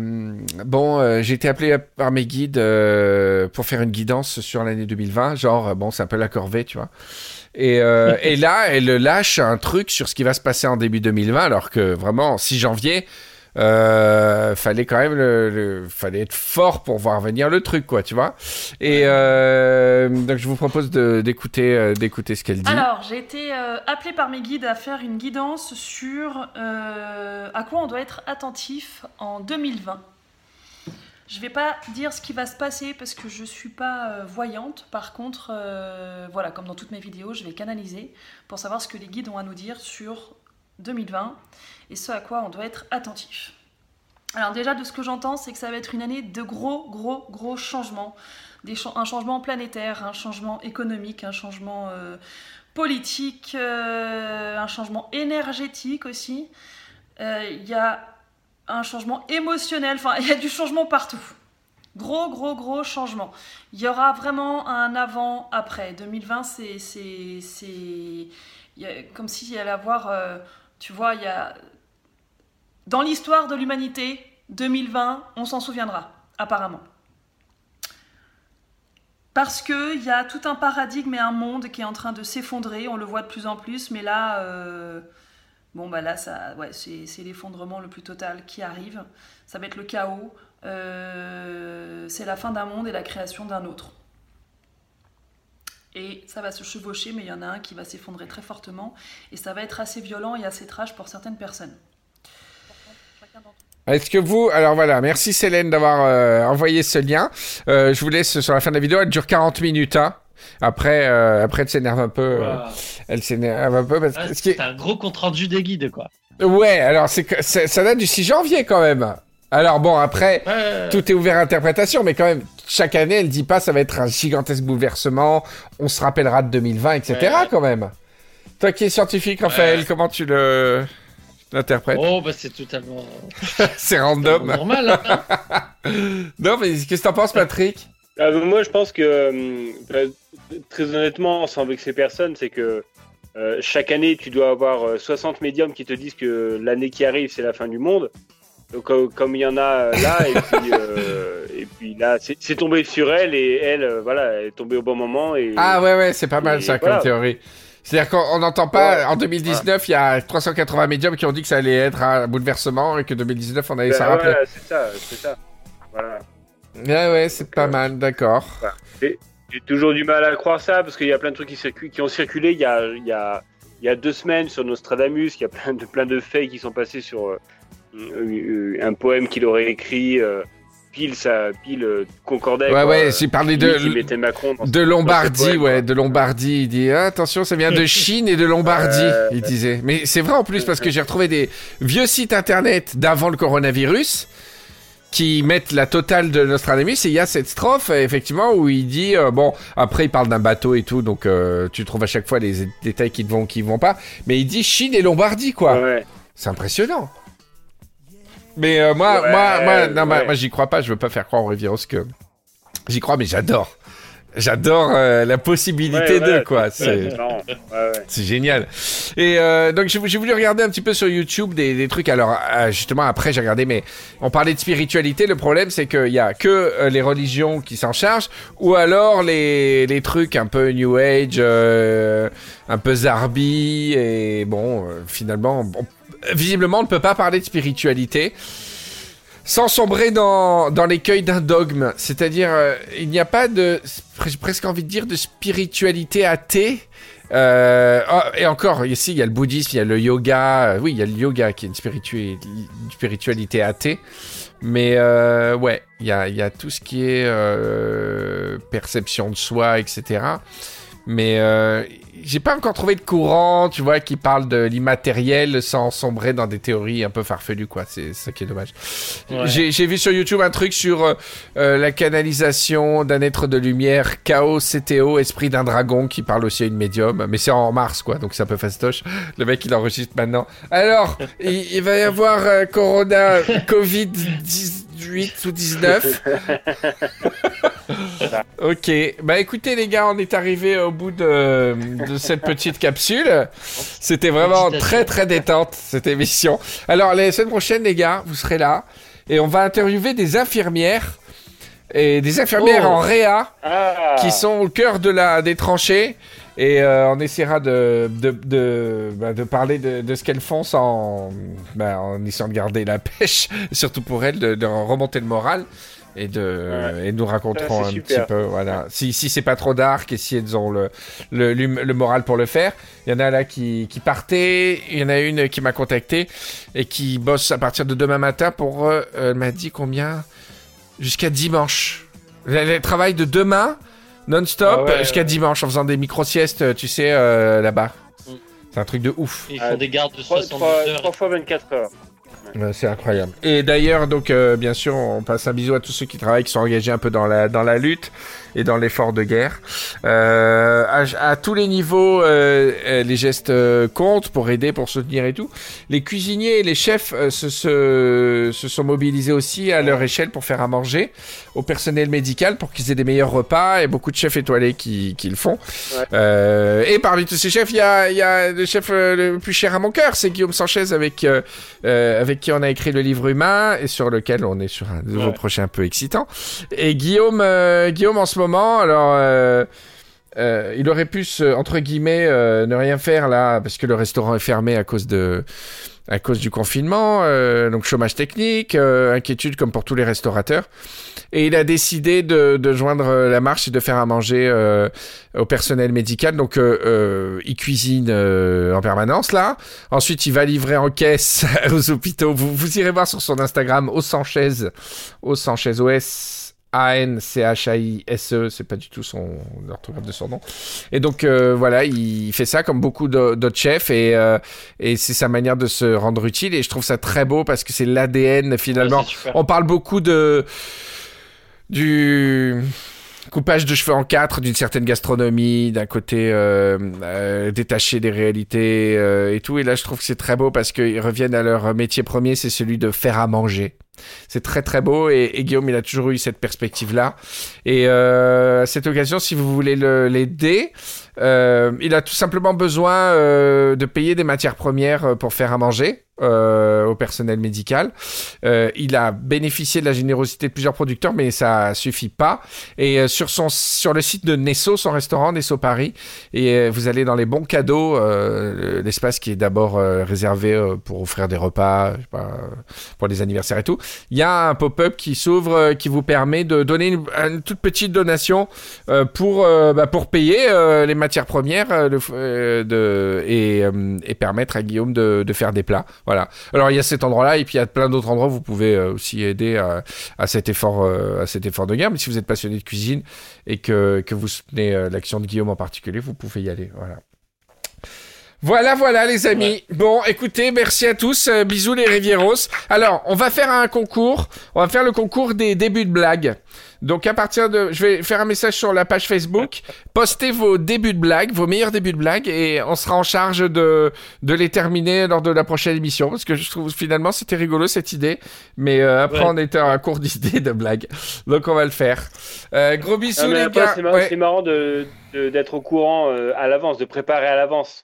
bon, euh, j'ai été appelé par mes guides euh, pour faire une guidance sur l'année 2020. Genre, euh, bon, c'est un peu la corvée, tu vois. Et, euh, et là, elle lâche un truc sur ce qui va se passer en début 2020, alors que vraiment, 6 janvier, euh, fallait quand même le, le- fallait être fort pour voir venir le truc, quoi, tu vois. Et euh, donc, je vous propose d'écouter euh, d'écouter ce qu'elle dit. Alors, j'ai été appelée par mes guides à faire une guidance sur à quoi on doit être attentif en 2020. Je vais pas dire ce qui va se passer parce que je suis pas voyante. Par contre, voilà, comme dans toutes mes vidéos, je vais canaliser pour savoir ce que les guides ont à nous dire sur 2020 et ce à quoi on doit être attentif. Alors déjà, de ce que j'entends, c'est que ça va être une année de gros, gros, gros changements. Un changement planétaire, un changement économique, un changement euh, politique, euh, un changement énergétique aussi. Euh, Il y a un changement émotionnel, enfin, il y a du changement partout. Gros, gros, gros changement. Il y aura vraiment un avant-après. 2020, c'est. comme s'il y allait avoir. Tu vois, il y a. Dans l'histoire de l'humanité, 2020, on s'en souviendra, apparemment. Parce qu'il y a tout un paradigme et un monde qui est en train de s'effondrer, on le voit de plus en plus, mais là, euh, bon, bah là, ça, c'est l'effondrement le plus total qui arrive. Ça va être le chaos, euh, c'est la fin d'un monde et la création d'un autre. Et ça va se chevaucher, mais il y en a un qui va s'effondrer très fortement, et ça va être assez violent et assez trash pour certaines personnes. Est-ce que vous... Alors voilà, merci Célène d'avoir euh, envoyé ce lien. Euh, je vous laisse sur la fin de la vidéo, elle dure 40 minutes. Hein. Après, euh, après, elle s'énerve un peu. euh, elle s'énerve un peu parce Ah, que... ce C'est un gros compte rendu des guides, quoi. Ouais, alors c'est- ça date du 6 janvier quand même. Alors bon, après, Ouais. tout est ouvert à interprétation, mais quand même, chaque année, elle dit pas ça va être un gigantesque bouleversement, on se rappellera de 2020, etc. Ouais. quand même. Toi qui es scientifique, Raphaël, Ouais. comment tu le l'interprètes? Oh, bah c'est totalement C'est random. normal. hein. non, mais qu'est-ce que t'en penses, Patrick? Ah, bah, moi, je pense que, hum, bah, très honnêtement, sans vexer personne, c'est que euh, chaque année, tu dois avoir euh, 60 médiums qui te disent que l'année qui arrive, c'est la fin du monde. Donc, euh, comme il y en a euh, là, et puis, euh, et puis là, c'est tombé sur elle, et elle, voilà, elle est tombée au bon moment. Et, Ah ouais, ouais, c'est pas mal Et ça voilà. comme théorie. C'est-à-dire qu'on n'entend pas, Ouais. en 2019, il y a 380 médiums qui ont dit que ça allait être un bouleversement et que 2019, on allait bah, s'en rappeler. voilà, c'est ça, c'est ça. Voilà. Ouais, ouais, c'est pas euh, mal, d'accord. J'ai toujours du mal à croire ça parce qu'il y a plein de trucs qui, circulent, qui ont circulé il y a, il y, a, il y a deux semaines sur Nostradamus. Il y a plein de, plein de faits qui sont passés sur un poème qu'il aurait écrit. euh, pile, ça, pile euh, concordait. Ouais, quoi. ouais, j'ai parlé de, il mettait Macron dans de Lombardie, poème, ouais, quoi. de Lombardie. Il dit ah, attention, ça vient de Chine et de Lombardie, Euh, il disait. Mais c'est vrai en plus parce que j'ai retrouvé des vieux sites internet d'avant le coronavirus qui mettent la totale de Nostradamus et il y a cette strophe euh, effectivement où il dit euh, bon après il parle d'un bateau et tout donc euh, tu trouves à chaque fois les détails qui te vont qui vont pas mais il dit Chine et Lombardie quoi Ouais. c'est impressionnant mais euh, moi Ouais, moi moi non moi, ouais. moi, j'y crois pas je veux pas faire croire au Riviros que j'y crois mais j'adore j'adore euh, la possibilité Ouais, de quoi c'est- génial. Et euh, donc j'ai voulu regarder un petit peu sur YouTube des, des trucs. Alors euh, justement après j'ai regardé, mais on parlait de spiritualité. Le problème c'est qu'il y a que euh, les religions qui s'en chargent, ou alors les, les trucs un peu New Age, euh, un peu Zarbi. Et bon, finalement, bon, visiblement on ne peut pas parler de spiritualité. sans sombrer dans, dans l'écueil d'un dogme. C'est-à-dire, euh, il n'y a pas de, presque envie de dire, de spiritualité athée. Euh, oh, et encore, ici, il y a le bouddhisme, il y a le yoga. Euh, oui, il y a le yoga qui est une, spiritu- une spiritualité athée. Mais ouais, il y a, tout ce qui est perception de soi, etc. Mais j'ai pas encore trouvé de courant, tu vois, qui parle de l'immatériel sans sombrer dans des théories un peu farfelues, quoi. C'est ça qui est dommage. Ouais. J'ai vu sur YouTube un truc sur euh, euh, la canalisation d'un être de lumière, chaos, CTO, esprit d'un dragon, qui parle aussi à une médium. Mais c'est en mars, quoi, donc c'est un peu fastoche. Le mec, il enregistre maintenant. Alors, il, il va y avoir euh, Corona, Covid-18 ou 19. ok, bah écoutez les gars, on est arrivé au bout de, de cette petite capsule. C'était vraiment très très détente cette émission. Alors la semaine prochaine les gars, vous serez là et on va interviewer des infirmières et des infirmières Oh. en réa Ah. qui sont au cœur de la des tranchées et euh, on essaiera de de, de, bah, de parler de, de ce qu'elles font sans bah, en essayant de garder la pêche surtout pour elles de, de remonter le moral et de et nous raconterons Ah, un petit peu voilà si si c'est pas trop dark et si elles ont le le, l'hum- le moral pour le faire il y en a là qui qui partaient il y en a une qui m'a contacté et qui bosse à partir de demain matin pour euh, elle m'a dit combien? Jusqu'à dimanche elle, elle travaille de demain non-stop Ah ouais, jusqu'à ouais. dimanche en faisant des micro-siestes, tu sais, euh, là-bas. Mm. C'est un truc de ouf. Ils Ah, font des gardes de 3, 72 heures. fois 24 heures. C'est incroyable. Et d'ailleurs, donc, euh, bien sûr, on passe un bisou à tous ceux qui travaillent, qui sont engagés un peu dans la, dans la lutte et dans l'effort de guerre. Euh, à, à tous les niveaux, euh, euh, les gestes euh, comptent pour aider, pour soutenir et tout. Les cuisiniers et les chefs euh, se, se, se sont mobilisés aussi à leur échelle pour faire à manger au personnel médical pour qu'ils aient des meilleurs repas et beaucoup de chefs étoilés qui, qui le font. Ouais. Euh, et parmi tous ces chefs, il y a, il y a le chef le plus cher à mon cœur, c'est Guillaume Sanchez avec euh, euh, avec qui on a écrit le livre Humain et sur lequel on est sur un nouveau Ouais. projet un peu excitant. Et Guillaume, euh, Guillaume en ce moment, alors euh, euh, il aurait pu se- entre guillemets ne rien faire là parce que le restaurant est fermé à cause de à cause du confinement, euh, donc chômage technique, euh, inquiétude comme pour tous les restaurateurs. Et il a décidé de, de joindre euh, la marche et de faire à manger euh, au personnel médical. Donc euh, euh, il cuisine en permanence là. Ensuite il va livrer en caisse aux hôpitaux. Vous, vous irez voir sur son Instagram au Sanchez, au Sanchez OS. A-N-C-H-A-I-S-E, E, c'est pas du tout son l'orthographe de son nom. Et donc euh, voilà, il fait ça comme beaucoup d'au- d'autres chefs et, euh, et c'est sa manière de se rendre utile et je trouve ça très beau parce que c'est l'ADN finalement. Ouais, super. On parle beaucoup de du coupage de cheveux en quatre d'une certaine gastronomie, d'un côté euh, euh, détaché des réalités euh, et tout. Et là, je trouve que c'est très beau parce qu'ils reviennent à leur métier premier, c'est celui de faire à manger. C'est très très beau et, Guillaume, il a toujours eu cette perspective-là. Et euh, à cette occasion, si vous voulez le- l'aider, euh, il a tout simplement besoin euh, de payer des matières premières pour faire à manger au personnel médical. Il a bénéficié de la générosité de plusieurs producteurs, mais ça suffit pas. Et sur son sur le site de Nesso, son restaurant Nesso Paris, et vous allez dans les bons cadeaux, l'espace qui est d'abord réservé pour offrir des repas, pour les anniversaires et tout. Il y a un pop-up qui s'ouvre, euh, qui vous permet de donner une, toute petite donation euh, pour euh, bah, pour payer euh, les matières premières euh, de, et, et permettre à Guillaume de, de faire des plats. Voilà. Alors il y a cet endroit-là et puis il y a plein d'autres endroits où vous pouvez aussi aider à, à cet effort à cet effort de guerre. Mais si vous êtes passionné de cuisine et que, que vous soutenez l'action de Guillaume en particulier, vous pouvez y aller. Voilà. Voilà, voilà, les amis. Bon, écoutez, merci à tous. Euh, bisous, les Rivieros. Alors, on va faire un concours. On va faire le concours des débuts de blagues. Donc, à partir de. Je vais faire un message sur la page Facebook. Postez vos débuts de blagues, vos meilleurs débuts de blagues, et on sera en charge de, de les terminer lors de la prochaine émission. Parce que je trouve finalement c'était rigolo cette idée. Mais euh, après, Ouais. on était à court d'idées de blagues. Donc, on va le faire. Euh, gros bisous, Ah, mais les après, gars. c'est marrant, Ouais. marrant de, de- d'être au courant euh, à l'avance, de préparer à l'avance.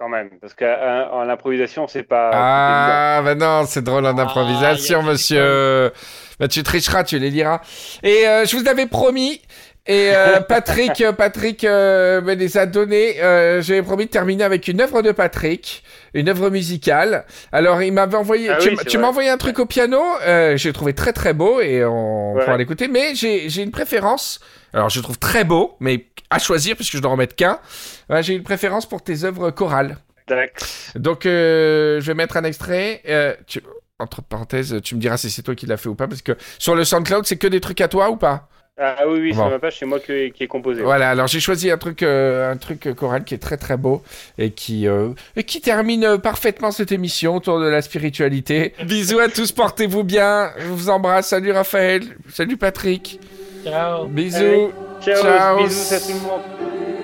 Quand même. Parce qu'en l'improvisation, c'est pas. Ah, bah non, c'est drôle en Ah, improvisation, monsieur. Bah, tu tricheras, tu les liras. Et euh, je vous avais promis, Et euh, Patrick, euh, Patrick euh, me les a donnés. Euh, J'avais promis de terminer avec une œuvre de Patrick, une œuvre musicale. Alors il m'avait envoyé, Ah tu, oui, m'as envoyé un truc au piano. J'ai trouvé très très beau et on Ouais. pourra l'écouter. Mais j'ai une préférence. Alors je trouve très beau, mais à choisir puisque je dois en mettre qu'un. J'ai une préférence pour tes œuvres chorales. Donc je vais mettre un extrait. Tu- Entre parenthèses, tu me diras si c'est toi qui l'as fait ou pas, parce que sur le SoundCloud, c'est que des trucs à toi ou pas? Ah oui, oui, Bon. sur ma page, c'est moi qui ai composé. Voilà, alors j'ai choisi un truc, euh, un truc choral qui est très très beau et qui, euh, et qui termine parfaitement cette émission autour de la spiritualité. Bisous à tous, portez-vous bien. Je vous embrasse. Salut Raphaël. Salut Patrick. Ciao. Bisous. Ciao, Ciao. bisous à tout le monde.